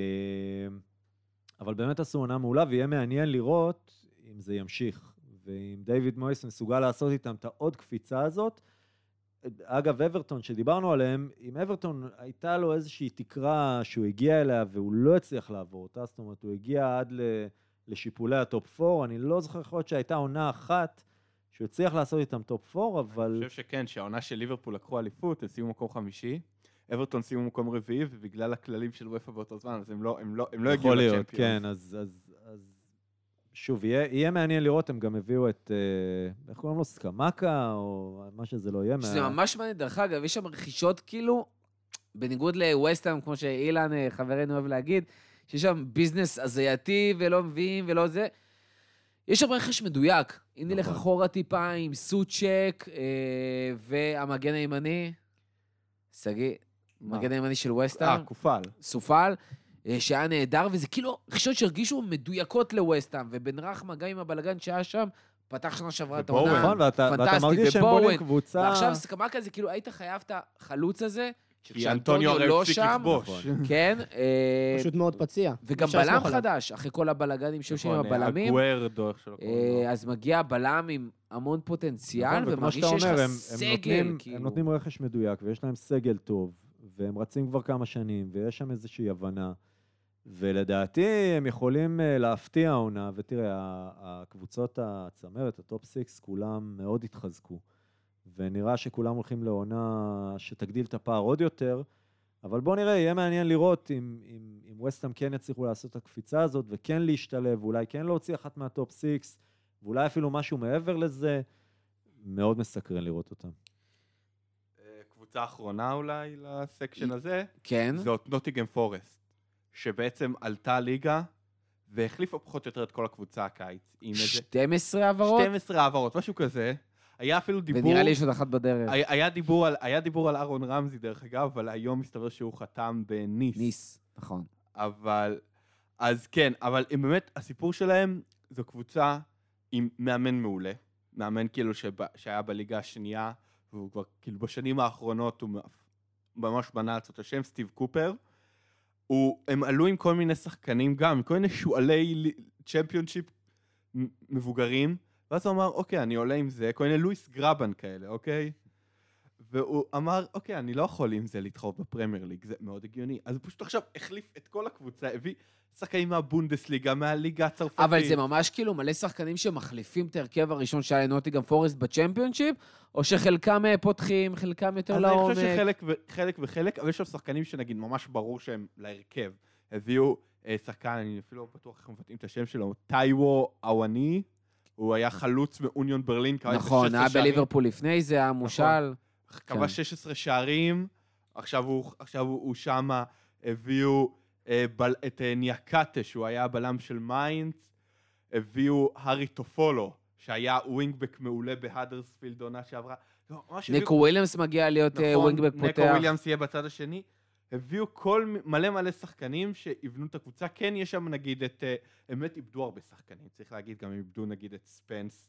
אבל באמת עשו עונה מעולה, ויהיה מעניין לראות אם זה ימשיך, ואם דיוויד מויס מסוגל לעשות איתם את העוד קפיצה הזאת. אגב, אברטון, שדיברנו עליהם, עם אברטון הייתה לו איזושהי תקרה שהוא הגיע אליה והוא לא הצליח לעבור אותה, זאת אומרת, הוא הגיע עד לשיפולי ה top 4, אני לא זוכר יכול להיות שהייתה עונה אחת שהוא הצליח לעשות איתם top 4, אבל...
אני חושב שכן, שהעונה של ליברפול לקחו אליפות, הם סיימו מקום חמישי. אברטון סיימו מקום רביעי, ובגלל הכללים של אופ"א באותו זמן, אז הם לא, הם לא, הם לא הגיעו
יכול להיות,
לצ'מפיונס.
כן, אז, אז, אז שוב, יהיה, יהיה מעניין לראות, הם גם הביאו את, אה, איך קוראים לו, סקמקה, או מה שזה לא יהיה.
שזה
מה-
ממש מעניין, דרך אגב, יש שם רכישות כאילו, בניגוד לווסטהאם, כמו שאילן, אה, חברנו, אוהב להגיד, שיש שם business הזייתי ולא מביאים ולא זה. יש שם רכש מדויק. אם נלך
נכון.
אחורה טיפה עם סוצ'ק אה, והמגן הימני, שגיא,
מה?
המגן הימני של ווסטהאם,
אה, קופל.
סופל, אה, שהיה נהדר, וזה כאילו רכישות שהרגישו מדויקות לווסטהאם, ובן רחמה, גם עם הבלגן שהיה שם, פתח שנה שעברה את. העונה.
נכון, ואתה, מרגיש שהם. בונים קבוצה...
ועכשיו סקמקה זה כאילו, היית חייב את החלוץ הזה,
כי אנטוניו הרי
לא
הפסיק
שם,
לכבוש.
כן, אה,
פשוט מאוד פציע.
וגם בלם. חדש, אחרי כל הבלגנים שהיו שם עם
נכון,
הבלמים,
אגוארדו, איך שלא קוראים לו.
אה, אז מגיע בלם עם המון פוטנציאל,
נכון,
ומרגיש שיש לך
הם- הם
סגל,
נותנים-
כאילו.
הם נותנים רכש מדויק, ויש להם סגל טוב, והם רצים כבר כמה שנים, ויש שם איזושהי הבנה. ולדעתי הם יכולים אה, להפתיע העונה, ותראה, הקבוצות הצמרת, ה top six, כולם מאוד התחזקו. ונראה שכולם הולכים לעונה שתגדיל את הפער עוד יותר, אבל בואו נראה, יהיה מעניין לראות אם, אם, אם ווסטהאם כן יצליחו לעשות את הקפיצה הזאת, וכן להשתלב, ואולי כן להוציא אחת מה top six, ואולי אפילו משהו מעבר לזה. מאוד מסקרן לראות אותם.
אה, קבוצה אחרונה אולי לסקשן הזה,
כן,
זאת נוטיגם פורסט, שבעצם עלתה ליגה והחליפה פחות או יותר את כל הקבוצה הקיץ. עם איזה
12 העברות,
12 העברות, משהו כזה. היה אפילו דיבור...
ונראה לי יש עוד אחת בדרך.
היה, היה, דיבור על, היה דיבור על אהרון רמזי, דרך אגב, אבל היום מסתבר שהוא חתם בניס.
ניס, נכון.
אבל... אז כן, אבל הם באמת, הסיפור שלהם זו קבוצה עם מאמן מעולה. מאמן כאילו שבא, שהיה בליגה השנייה, והוא כבר, כאילו בשנים האחרונות הוא ממש בנה לעצות השם, סטיב קופר. הוא, הם עלו עם כל מיני שחקנים גם, עם כל מיני שועלי לי- צ'מפיונשיפ מבוגרים, ואז הוא אמר, אוקיי, אני עולה עם זה, כל מיני לואיס גרבן כאלה, אוקיי? והוא אמר, אוקיי, אני לא יכול עם זה להתחרות בפרמייר ליג, זה מאוד הגיוני. אז הוא פשוט עכשיו החליף את כל הקבוצה, הביא שחקנים מהבונדסליגה, מהליגה הצרפתית.
אבל זה ממש כאילו מלא שחקנים שמחליפים את ההרכב הראשון שהיה לנוטיגם פורסט בצ'מפיונשיפ, או שחלקם אה, פותחים, חלקם יותר
אז אני
לעומק.
חושב שחלק ו- חלק וחלק, אבל יש שם שחקנים שנגיד ממש ברור שהם להרכב. הביאו אה, שחקן, אני אפילו לא בטוח איך מבטאים את השם שלו, טייוו אוואני, הוא היה חלוץ מאוניון ברלין,
נכון,
16
היה. בליברפול לפני זה, היה מושל. כן.
כבש 16 שערים, עכשיו הוא, עכשיו הוא, הוא שמה, הביאו אה, בל, את אה, ניאקאטה, שהוא היה הבלם של מיינץ, הביאו הארי טופולו, שהיה wingback מעולה בהאדרספילד עונה שעברה. לא,
ניקו וויליאמס מגיע להיות אה,
נכון, wingback
פותח.
וויליאמס יהיה בצד השני. הביאו כל מלא מלא שחקנים שיבנו את הקבוצה. כן, יש שם נגיד את... אה, הם באמת איבדו הרבה שחקנים, צריך להגיד, גם איבדו נגיד את ספנס.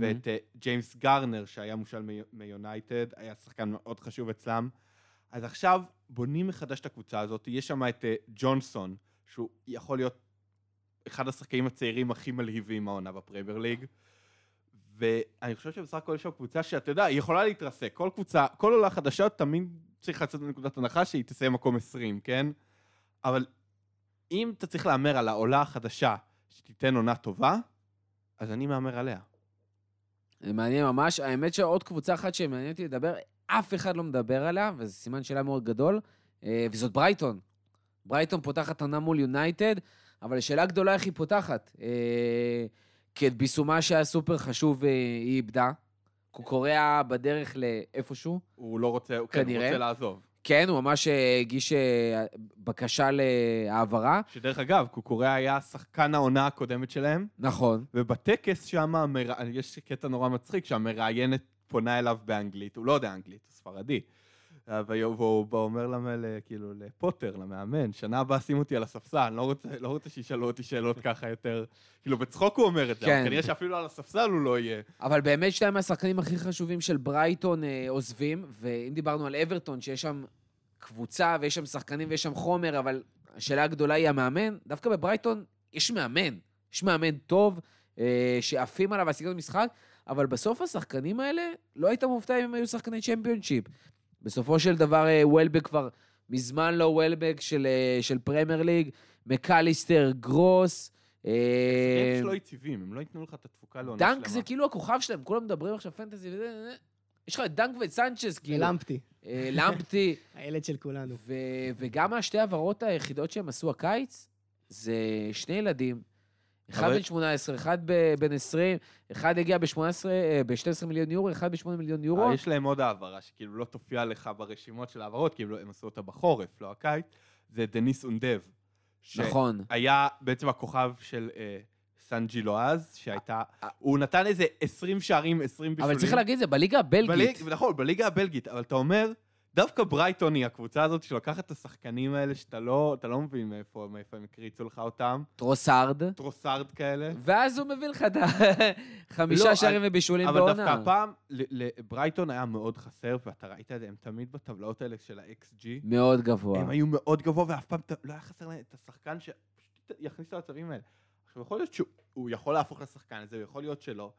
ואת אה, ג'יימס גארנר, שהיה מושאל מיונייטד, היה שחקן מאוד חשוב אצלם. אז עכשיו בונים מחדש את הקבוצה הזאת, יש שם את אה, ג'ונסון, שהוא יכול להיות אחד השחקנים הצעירים הכי מלהיבים העונה בפרמייר ליג. ואני חושב שבסך הכל יש שם קבוצה שאתה יודע, היא יכולה להתרסק. כל קבוצה, כל עולה חדשה תמיד צריך לצאת מנקודת הנחה שהיא תסיים מקום 20, כן? אבל אם אתה צריך להמר על העולה החדשה שתיתן עונה טובה, אז אני מהמר עליה.
זה מעניין ממש. האמת שעוד קבוצה אחת שמעניין אותי לדבר, אף אחד לא מדבר עליה, וזה סימן שאלה מאוד גדול, אה, וזאת ברייטון. ברייטון פותחת עונה מול יונייטד, אבל השאלה הגדולה איך היא פותחת. אה, כי את ביסומה שהיה סופר חשוב אה, היא איבדה. קוקוריאה בדרך לאיפשהו.
הוא לא רוצה, הוא כן, הוא. רוצה לעזוב.
כן, הוא ממש אה, הגיש אה, בקשה להעברה.
שדרך אגב, קוקוריאה היה שחקן העונה הקודמת שלהם,
נכון.
ובטקס שם, המר... יש קטע נורא מצחיק, שהמראיינת פונה אליו באנגלית, הוא לא יודע אנגלית, הוא ספרדי. והוא והוא אומר למל, כאילו, לפוטר, למאמן, שנה הבאה שים אותי על הספסל, אני לא רוצה, לא רוצה שישאלו אותי שאלות ככה יותר. כאילו, בצחוק הוא אומר את זה,
כן.
אבל כנראה שאפילו על הספסל הוא לא יהיה.
אבל באמת שניים מהשחקנים הכי חשובים של ברייטון אה, עוזבים, ואם דיברנו על אברטון, שיש שם קבוצה ויש שם שחקנים ויש שם חומר, אבל השאלה הגדולה היא המאמן, דווקא בברייטון יש מאמן. יש מאמן טוב, אה, שעפים עליו על סגנון משחק, אבל בסוף השחקנים האלה, לא היית מופתע אם הם היו שחקני צ'מפיונשיפ. בסופו של דבר, אה, וולבק כבר מזמן לא וולבק של, אה, של פרמייר ליג, מקליסטר, גרוס. אה,
השחקנים שלא יציבים, הם לא ייתנו לך את התפוקה לעונה שלמה.
דנק זה כאילו הכוכב שלהם, כולם מדברים עכשיו fantasy וזה. יש לך את דנק וסנצ'ס, כאילו.
ולמפטי,
אה, למפטי.
הילד של כולנו.
ו- וגם השתי העברות היחידות שהם עשו הקיץ, זה שני ילדים. אחד בן 18, אחד בן 20, אחד הגיע ב-18, ב-12 מיליון יורו, אחד ב-8 מיליון יורו.
אבל יש להם עוד העברה, שכאילו לא תופיע לך ברשימות של העברות, כאילו הם עשו אותה בחורף, לא הקיץ, זה דניס אונדב.
נכון.
שהיה בעצם הכוכב של אה, סן ז'ילואז, שהייתה, הוא נתן איזה 20 שערים, 20 בישולים.
אבל צריך להגיד, זה בליגה הבלגית.
בליג, נכון, בליגה הבלגית, אבל אתה אומר, דווקא ברייטון היא הקבוצה הזאת שלוקחת את השחקנים האלה שאתה לא, לא מבין מאיפה, מאיפה הם הקריצו לך אותם,
טרוסארד,
טרוסארד כאלה.
ואז הוא מביא לך את החמישה
לא,
שערים ובישולים
אבל
בעונה.
דווקא הפעם, לברייטון היה מאוד חסר, ואתה ראית את זה, הם תמיד בטבלאות האלה של ה-XG,
מאוד גבוה.
הם היו מאוד גבוה, ואף פעם לא היה חסר להם את השחקן שפשוט יכניס למצבים האלה. עכשיו, יכול להיות שהוא יכול להפוך לשחקן הזה, יכול להיות שלא.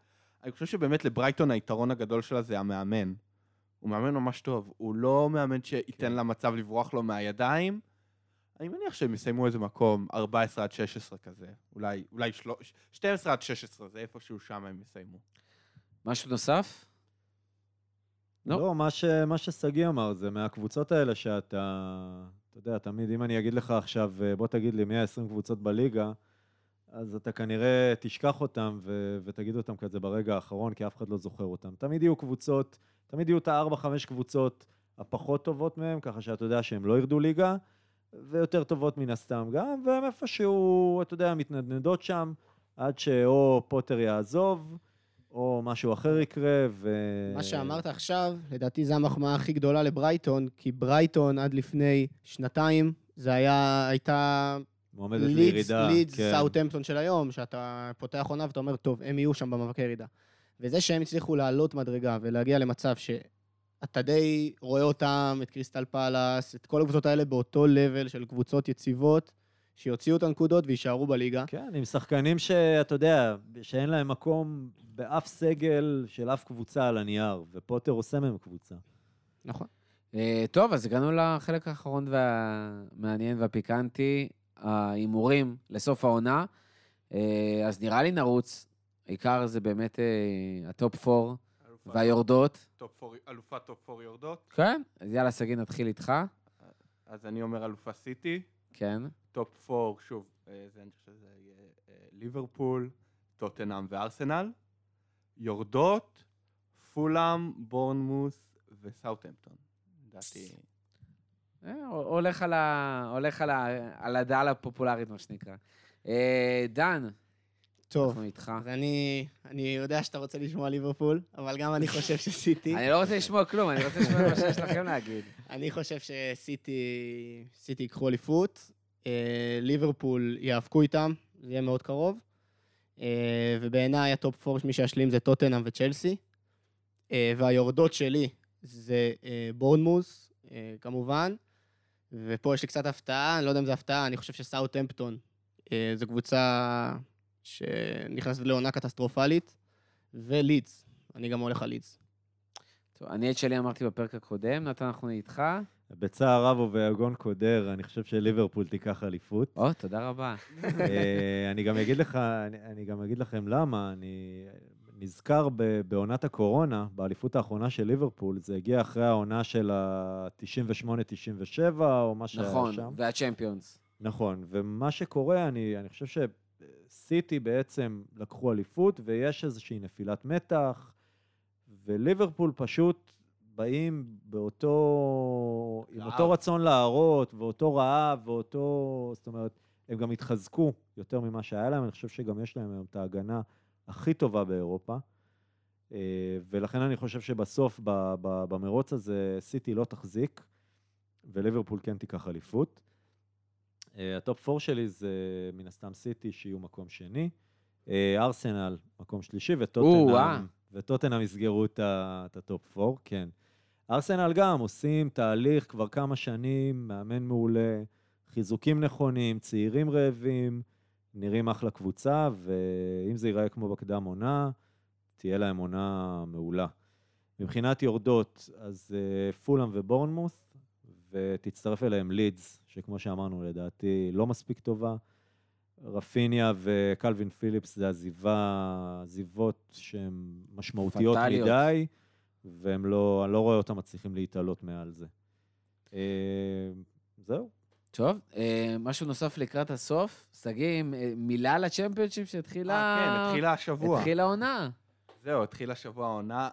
אני חושב שבאמת לברייטון היתרון הגדול שלה זה המאמן. הוא מאמן ממש טוב, הוא לא מאמן שייתן למצב לברוח לו מהידיים. אני מניח שהם יסיימו איזה מקום 14 עד 16 כזה, אולי, אולי של... 12 עד 16, זה איפשהו שם הם יסיימו.
משהו נוסף? לא.
לא, מה, ש, מה ששגיא אמר זה מהקבוצות האלה שאתה, אתה יודע, תמיד אם אני אגיד לך עכשיו, אה, בוא תגיד לי 120 קבוצות בליגה, אז אתה כנראה תשכח אותם ו, ותגיד אותם כזה ברגע האחרון, כי אף אחד לא זוכר אותם. תמיד יהיו קבוצות, תמיד יהיו את הארבע-חמש קבוצות הפחות טובות מהם, ככה שאתה יודע שהם לא ירדו ליגה, ויותר טובות מן הסתם גם, והם איפשהו, אתה יודע, מתנדנדות שם, עד שאו פוטר יעזוב, או משהו אחר יקרה, ו...
מה שאמרת עכשיו, לדעתי זו המחמאה הכי גדולה לברייטון, כי ברייטון עד לפני שנתיים, זה היה, הייתה
מועמדת
לידס,
לירידה.
לידס
כן.
סאוטהמפטון של היום, שאתה פותח עונה ואתה אומר, טוב, הם יהיו שם במאבקי ירידה. וזה שהם הצליחו לעלות מדרגה ולהגיע למצב שאתה די רואה אותם, את קריסטל פאלאס, את כל הקבוצות האלה באותו לבל של קבוצות יציבות, שיוציאו את הנקודות ויישארו בליגה.
כן, עם שחקנים שאתה יודע, שאין להם מקום באף סגל של אף קבוצה על הנייר, ופוטר עושה מהם קבוצה.
נכון.
אה, טוב, אז הגענו לחלק האחרון והמעניין והפיקנטי, ההימורים לסוף העונה. אה, אז נראה לי נרוץ. העיקר זה באמת אה, ה top 4 והיורדות.
אלופת top 4 יורדות.
כן? אז יאללה, שגיא, נתחיל איתך.
אז אני אומר אלופה סיטי.
כן.
top 4, שוב, אה, זה אני חושב שזה יהיה ליברפול, טוטנאם וארסנל. יורדות, פולאם, בורנמוס וסאוטהמפטון. לדעתי...
אה, הולך על ה- הולך על ה- על הדעה הפופולרית, מה שנקרא. אה, דן,
טוב,
אנחנו איתך.
אז אני, אני יודע שאתה רוצה לשמוע ליברפול, אבל גם אני חושב שסיטי...
אני לא רוצה לשמוע כלום, אני רוצה לשמוע מה שיש לכם להגיד.
אני חושב שסיטי סיטי ייקחו אליפות, אה, ליברפול יאבקו איתם, זה יהיה מאוד קרוב. ובעיניי ה top 4, מי שישלים זה טוטנאם וצ'לסי. והיורדות שלי זה בורנמות', כמובן. ופה יש לי קצת הפתעה, אני לא יודע אם זו הפתעה, אני חושב שסאוטהמפטון אה, זו קבוצה שנכנסת לעונה קטסטרופלית. ולידס, אני גם הולך על לידס.
טוב, אני את שלי אמרתי בפרק הקודם, נתן, אנחנו איתך.
בצער רב וביגון קודר, אני חושב שליברפול תיקח אליפות.
או, תודה רבה.
אה, אני גם אגיד לך, אני, אני גם אגיד לכם למה, אני נזכר ב, בעונת הקורונה, באליפות האחרונה של ליברפול, זה הגיע אחרי העונה של ה-98-97, או מה שהיה
נכון,
שם.
והצ'מפיונס.
נכון, ומה שקורה, אני, אני חושב שסיטי בעצם לקחו אליפות, ויש איזושהי נפילת מתח, וליברפול פשוט באים באותו, עם
רעב.
אותו רצון להראות, ואותו רעב, ואותו, זאת אומרת, הם גם התחזקו יותר ממה שהיה להם, אני חושב שגם יש להם היום את ההגנה הכי טובה באירופה. אה, ולכן אני חושב שבסוף, במרוץ הזה, סיטי לא תחזיק, וליברפול כן תיקח אליפות. אה, הטופ 4 שלי זה מן הסתם סיטי, שיהיו מקום שני. אה, ארסנל, מקום שלישי. וטוטנאם, וטוטנאם יסגרו את הטופ 4, כן. ארסנל גם עושים תהליך כבר כמה שנים, מאמן מעולה, חיזוקים נכונים, צעירים רעבים, נראים אחלה קבוצה, ואם זה ייראה כמו בקדם עונה, תהיה להם עונה מעולה. מבחינת יורדות, אז uh, פולאם ובורנמוס, ותצטרף אליהם לידס, שכמו שאמרנו, לדעתי לא מספיק טובה. רפיניה וקלווין פיליפס זה עזיבה, עזיבות שהן משמעותיות
פטאליות.
מדי, והם לא, אני לא רואה אותם מצליחים להתעלות מעל זה. אה, זהו.
טוב, אה, משהו נוסף לקראת הסוף. שגיא, אה, מילה לצ'מפיונשיפ שהתחילה...
אה, כן, התחילה השבוע.
התחילה העונה.
זהו, התחילה השבוע העונה.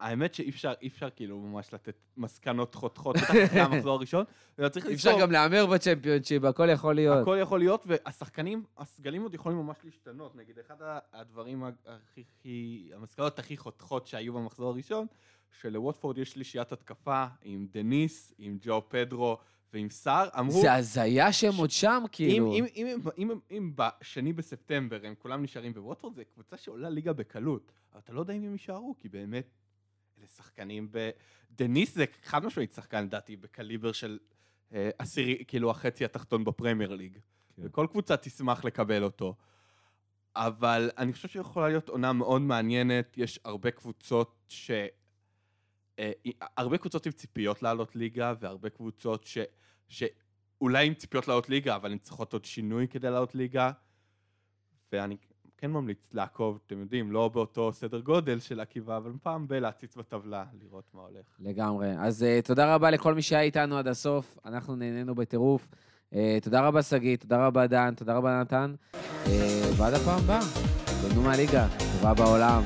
האמת שאי אפשר, אי אפשר כאילו ממש לתת מסקנות חותכות, בטח אחרי המחזור הראשון. צריך
אי אפשר גם להמר בצ'מפיונשיפ, הכל יכול להיות.
הכל יכול להיות, והשחקנים, הסגלים עוד יכולים ממש להשתנות. נגיד, אחד הדברים הכי, הכי, המסקנות הכי חותכות שהיו במחזור הראשון, שלווטפורד יש שלישיית התקפה עם דניס, עם ג'ו פדרו ועם סער. אמרו...
זה הזיה שהם עוד שם,
אם,
כאילו.
אם, אם, אם, אם, אם בשני בספטמבר הם כולם נשארים בווטפורד, זה קבוצה שעולה ליגה בקלות. אבל אתה לא יודע אם הם יישארו, כי באמת, אלה שחקנים ב... דניס זה חד משמעית שחקן, לדעתי, בקליבר של אה, עשירי, כאילו החצי התחתון בפרמייר ליג.
כן.
וכל קבוצה תשמח לקבל אותו. אבל אני חושב שיכולה להיות עונה מאוד מעניינת, יש הרבה קבוצות ש... אה, הרבה קבוצות עם ציפיות לעלות ליגה, והרבה קבוצות ש... שאולי עם ציפיות לעלות ליגה, אבל הן צריכות עוד שינוי כדי לעלות ליגה. ואני כן ממליץ לעקוב, אתם יודעים, לא באותו סדר גודל של עקיבה, אבל פעם בלהציץ בטבלה, לראות מה הולך.
לגמרי. אז uh, תודה רבה לכל מי שהיה איתנו עד הסוף, אנחנו נהנינו בטירוף. Uh, תודה רבה, שגיא, תודה רבה, דן, תודה רבה, נתן. Uh, ועד הפעם הבאה, תהנו מהליגה, טובה בעולם.